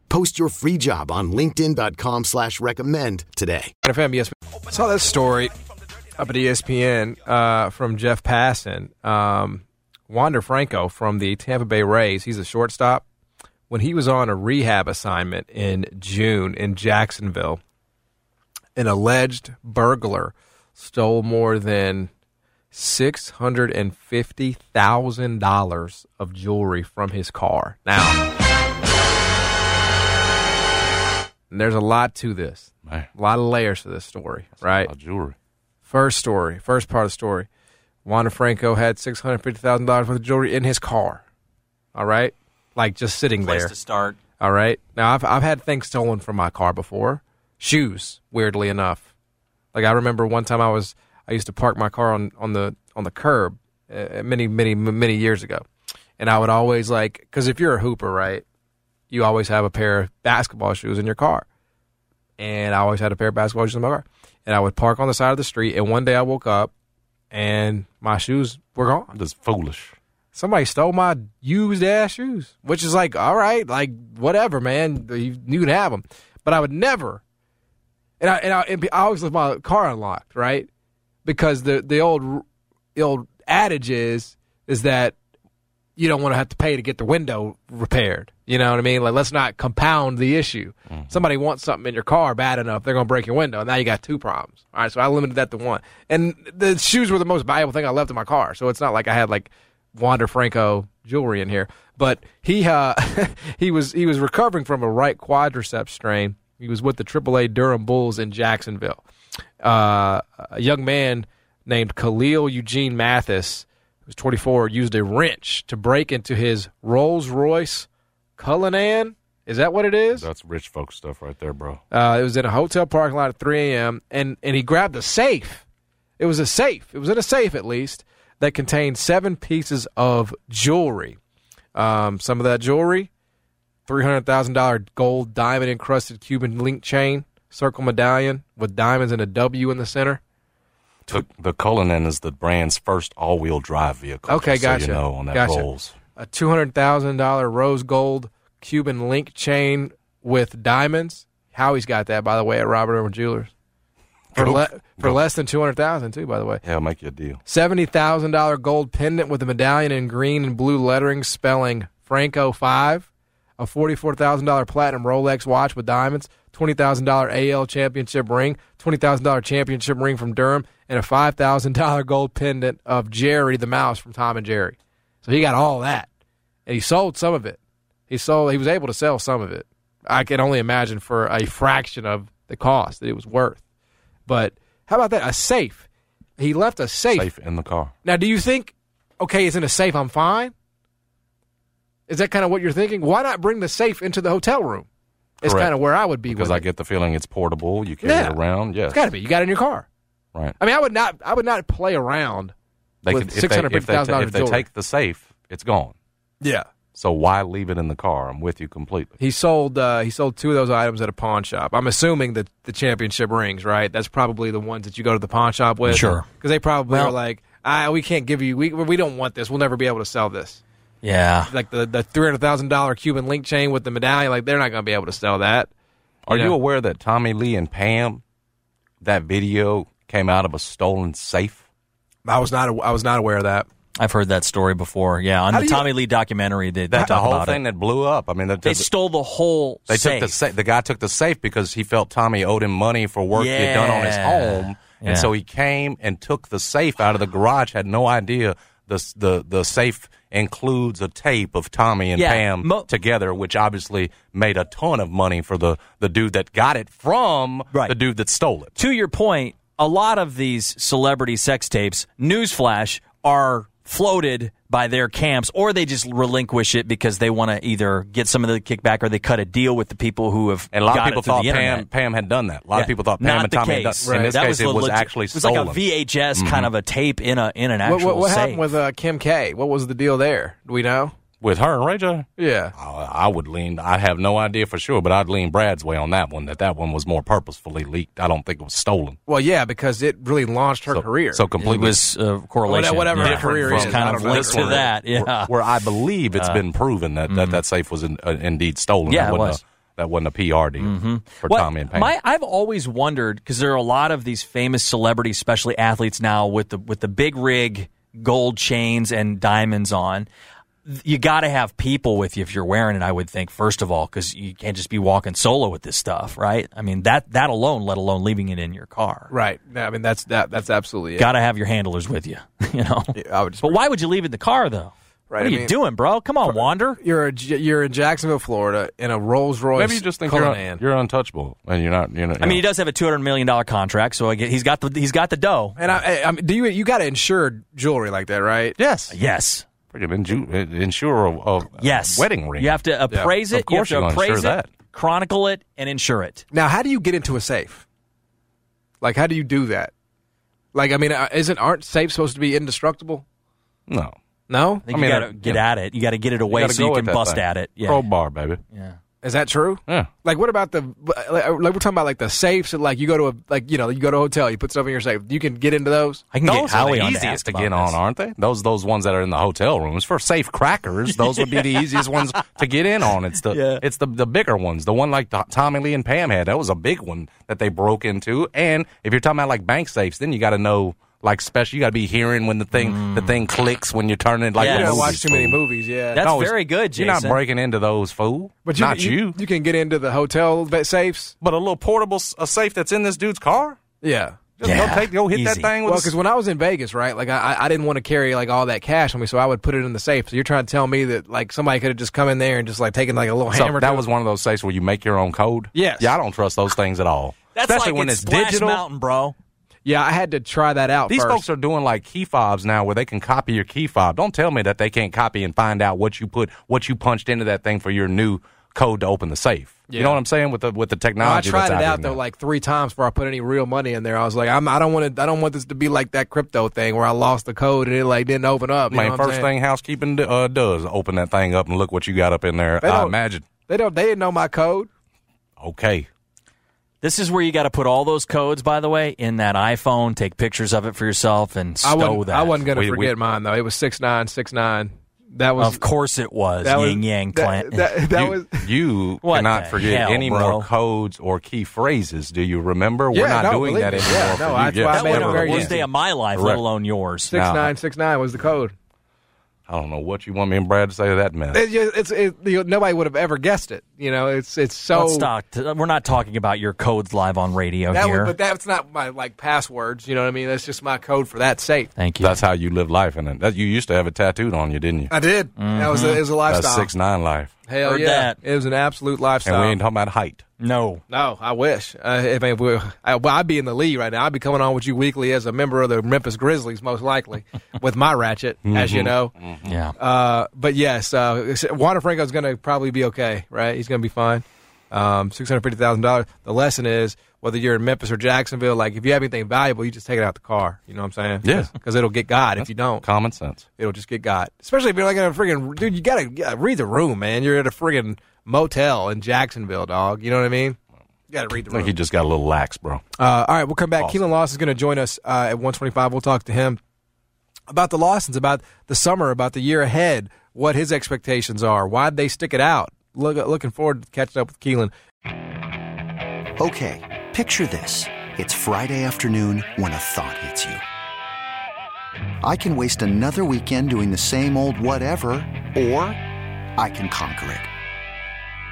Post your free job on linkedin.com slash recommend today. FM, ESPN. I saw that story up at ESPN uh, from Jeff Passan. Um, Wander Franco from the Tampa Bay Rays, he's a shortstop. When he was on a rehab assignment in June in Jacksonville, an alleged burglar stole more than $650,000 of jewelry from his car. Now, and there's a lot to this. Man, A lot of layers to this story, right? a lot of jewelry. First story, first part of the story. Juan Franco had six hundred fifty thousand dollars worth of jewelry in his car. All right, like just sitting Place there. to start. All right. Now I've I've had things stolen from my car before. Shoes, weirdly enough. Like I remember one time I was I used to park my car on on the on the curb uh, many many many years ago, and I would always like because if you're a hooper, right, you always have a pair of basketball shoes in your car, and I always had a pair of basketball shoes in my car, and I would park on the side of the street, and one day I woke up, and my shoes were gone That's foolish. somebody stole my used ass shoes, which is like, all right, like whatever, man. You, you can have them, but I would never. And I and I, and I always left my car unlocked, right? Because the the old the old adage is is that you don't want to have to pay to get the window repaired. You know what I mean? Like, let's not compound the issue. Somebody wants something in your car bad enough, they're going to break your window. Now you got two problems. All right, so I limited that to one. And the shoes were the most valuable thing I left in my car. So it's not like I had like Wander Franco jewelry in here. But he uh, he was he was recovering from a right quadriceps strain. He was with the AAA Durham Bulls in Jacksonville. Uh, a young man named Khalil Eugene Mathis, who was 24, used a wrench to break into his Rolls Royce Cullinan. Is that what it is? That's rich folk stuff right there, bro. Uh, it was in a hotel parking lot at 3 a.m. and and he grabbed a safe. It was a safe. It was in a safe at least that contained seven pieces of jewelry. Um, some of that jewelry, three hundred thousand dollar gold diamond encrusted Cuban link chain, circle medallion with diamonds and a W in the center. The, the Cullinan is the brand's first all-wheel drive vehicle. Okay, just so gotcha. you know on that Gotcha. Rolls. A two hundred thousand dollar rose gold Cuban link chain with diamonds. Howie's got that, by the way, at Robert Irwin Jewelers for Go- le- for go. less than two hundred thousand too. By the way, Yeah, I'll make you a deal. seventy thousand dollar gold pendant with a medallion in green and blue lettering spelling Franco Five, a forty four thousand dollar platinum Rolex watch with diamonds, twenty thousand dollar AL championship ring, twenty thousand dollar championship ring from Durham, and a five thousand dollar gold pendant of Jerry the mouse from Tom and Jerry. So he got all that, and he sold some of it. He sold. He was able to sell some of it. I can only imagine for a fraction of the cost that it was worth. But how about that? A safe. He left a safe. Safe in the car. Now, do you think, okay, it's in a safe, I'm fine? Is that kind of what you're thinking? Why not bring the safe into the hotel room? It's kind of where I would be. Because with I it. get the feeling it's portable. You carry Yeah. it around. Yes. It's got to be. You got it in your car. Right. I mean, I would not. I would not play around. They with could, if they, if they, $650,000 if they jewelry. take the safe, it's gone. Yeah. So why leave it in the car? I'm with you completely. He sold. Uh, he sold two of those items at a pawn shop. I'm assuming that the championship rings, right? That's probably the ones that you go to the pawn shop with. Sure. Because they probably Well- are like, ah, we can't give you. We we don't want this. We'll never be able to sell this. Yeah. Like the the three hundred thousand dollar Cuban link chain with the medallion. Like they're not going to be able to sell that. Are you know? aware that Tommy Lee and Pam, that video came out of a stolen safe? I was not. I was not aware of that. I've heard that story before. Yeah, on How the do you- Tommy Lee documentary, they, they That the whole thing it. that blew up. I mean, the, They stole the whole They safe. took the sa- the guy took the safe because he felt Tommy owed him money for work he had done on his home, Yeah. and so he came and took the safe out of the garage. Had no idea the the the safe includes a tape of Tommy and Yeah, Pam mo- together, which obviously made a ton of money for the the dude that got it from Right. the dude that stole it. to your point, a lot of these celebrity sex tapes, newsflash, are floated by their camps, or they just relinquish it because they want to either get some of the kickback or they cut a deal with the people who have And a lot got of people thought Pam. Pam had done that. A lot Yeah. of people thought Pam Not and the Tommy had done. case. In this that case, was it was legit- actually It was stolen. like a VHS kind of a tape in a in an What, actual what, what safe. happened with uh, Kim K? What was the deal there? Do we know? With her and Ray J. Yeah. I I would lean. I have no idea for sure, but I'd lean Brad's way on that one. That that one was more purposefully leaked. I don't think it was stolen. Well, yeah, because it really launched her so, carever. So it was uh, correlation. Whatever her yeah. career is, kind of linked to that. Yeah. where I believe it's been proven that, that that safe was in, uh, indeed stolen. Yeah, it wasn't. A, that wasn't a PR deal for Well, Tommy and Pam. My, I've always wondered because there are a lot of these famous celebrities, especially athletes now, with the with the big rig, gold chains and diamonds on. You got to have people with you if you're wearing it. I would think first of all, because you can't just be walking solo with this stuff, right? I mean that that alone, let alone leaving it in your car. right. Yeah, I mean, that's that. That's absolutely. Got to have your handlers with you, you know. Yeah, I would just, But why would you leave it in the car though? right? What are I you doing, bro? Come on, Wander. You're a, you're in Jacksonville, Florida, in a Rolls Royce. Maybe you just think you're, Cullinan. un- you're untouchable, and you're not. You know, I mean, he does have a two hundred million dollar contract, so I get, he's got the he's got the dough. And I, I, I mean, do you you got to insure jewelry like that, right? yes, Yes, freaking inju- insure a, a yes. wedding ring. You have to appraise Of it. You have course you're gonna appraise insure it, that. chronicle it, and insure it. Now, how do you get into a safe? Like, how do you do that? Like, I mean, uh, isn't aren't safes supposed to be indestructible? no. No, I think I mean, you uh, got to get yeah. at it. You got to get it away gotta so you can bust thing. at it. Yeah, Crowbar, baby. yeah. Is that true? Yeah. Like, what about the like, uh, like we're talking about like the safes? That, like, you go to a like you know you go to a hotel, you put stuff in your safe. You can get into those. I can get Those are Howie the on easiest to ask get about on, aren't they? Those those ones that are in the hotel rooms for safe crackers. Those would be the easiest ones to get in on. It's the Yeah. it's the the bigger ones. The one like the, Tommy Lee and Pam had. That was a big one that they broke into. And if you're talking about like bank safes, then you got to know like special. You got to be hearing when the thing the mm. thing clicks when you're turning like Yes. the You don't watch too many movies, yeah. That's No, very good, Jason. You're not breaking into those, fool. but you, not you. you. can get into the hotel safes. But a little portable s- a safe that's in this dude's car. Yeah. Just Yeah, go take go hit that thing with Well, because when I was in Vegas, right, like I, I- I didn't want to carry like all that cash on me, so I would put it in the safe. So you're trying to tell me that like somebody could have just come in there and just like taken like a little So hammer. that to was it? one of those safes where you make your own code. Yes. Yeah, I don't trust those things at all. That's Especially like when it's it's, digital. Mountain, bro. Yeah, I had to try that out. These first. folks are doing like key fobs now, where they can copy your key fob. Don't tell me that they can't copy and find out what you put, what you punched into that thing for your new code to open the safe. You know what I'm saying with the with the No, I technology. tried that's it out out though now. like three times before I put any real money in there. I was like, I'm, I don't want to. I don't want this to be like that crypto thing where I lost the code and it like didn't open up. You Man, first thing housekeeping uh, does open that thing up and look what you got up in there. I imagine. they don't. They didn't know my code. Okay. This is where you got to put all those codes, by the way, in that iPhone. Take pictures of it for yourself and I stow wasn't. that. I wasn't gonna We- we- forget mine though. It was six nine six nine. That was Of course, it was that was Yin Yang that, Clan. That, that you, was. you What cannot forget hell, any bro? more codes or key phrases. Do you remember? Yeah, We're not no, doing that anymore. Yeah, no, you. that's Yes, why I that made would it have very been the worst easy. day of my life, let alone yours. Six Now- nine six nine was the code. I don't know what you want me and Brad to say to that mess. It, it's it, you know, nobody would have ever guessed it. You know, it's it's so. Let's talk. We're not talking about your codes live on radio That here. would, but that's not my like passwords. You know what I mean? That's just my code for that safe. Thank you. That's how you live life, and that you used to have it tattooed on you, didn't you? I did. That was a, it was a lifestyle. That's six nine life, Hell Heard yeah, that. it was an absolute lifestyle. and we ain't talking about height. No. no, I wish. Uh, if, if we, I, well, I'd be in the lead right now. I'd be coming on with you weekly as a member of the Memphis Grizzlies, most likely, with my ratchet, as you know. Yeah. Uh, but yes, uh, Juan Franco's going to probably be okay, right? He's going to be fine. Um, Six hundred fifty thousand dollars. The lesson is whether you're in Memphis or Jacksonville, like if you have anything valuable, you just take it out the car. You know what I'm saying? Yeah. because it'll get God. If you don't, Common sense. it'll just get got. Especially if you're like in a friggin' dude, you gotta, you gotta read the room, man. You're at a friggin' motel in Jacksonville, dog. You know what I mean? You gotta read the I think room. he just got a little lax, bro. Uh, all right, we'll come back. Awesome. Keelon Lawson is going to join us uh, at 125. We'll talk to him about the Lawsons, about the summer, about the year ahead, what his expectations are, why'd they stick it out. Look, looking forward to catching up with Keelon. Okay, picture this. It's Friday afternoon when a thought hits you. I can waste another weekend doing the same old whatever, or I can conquer it.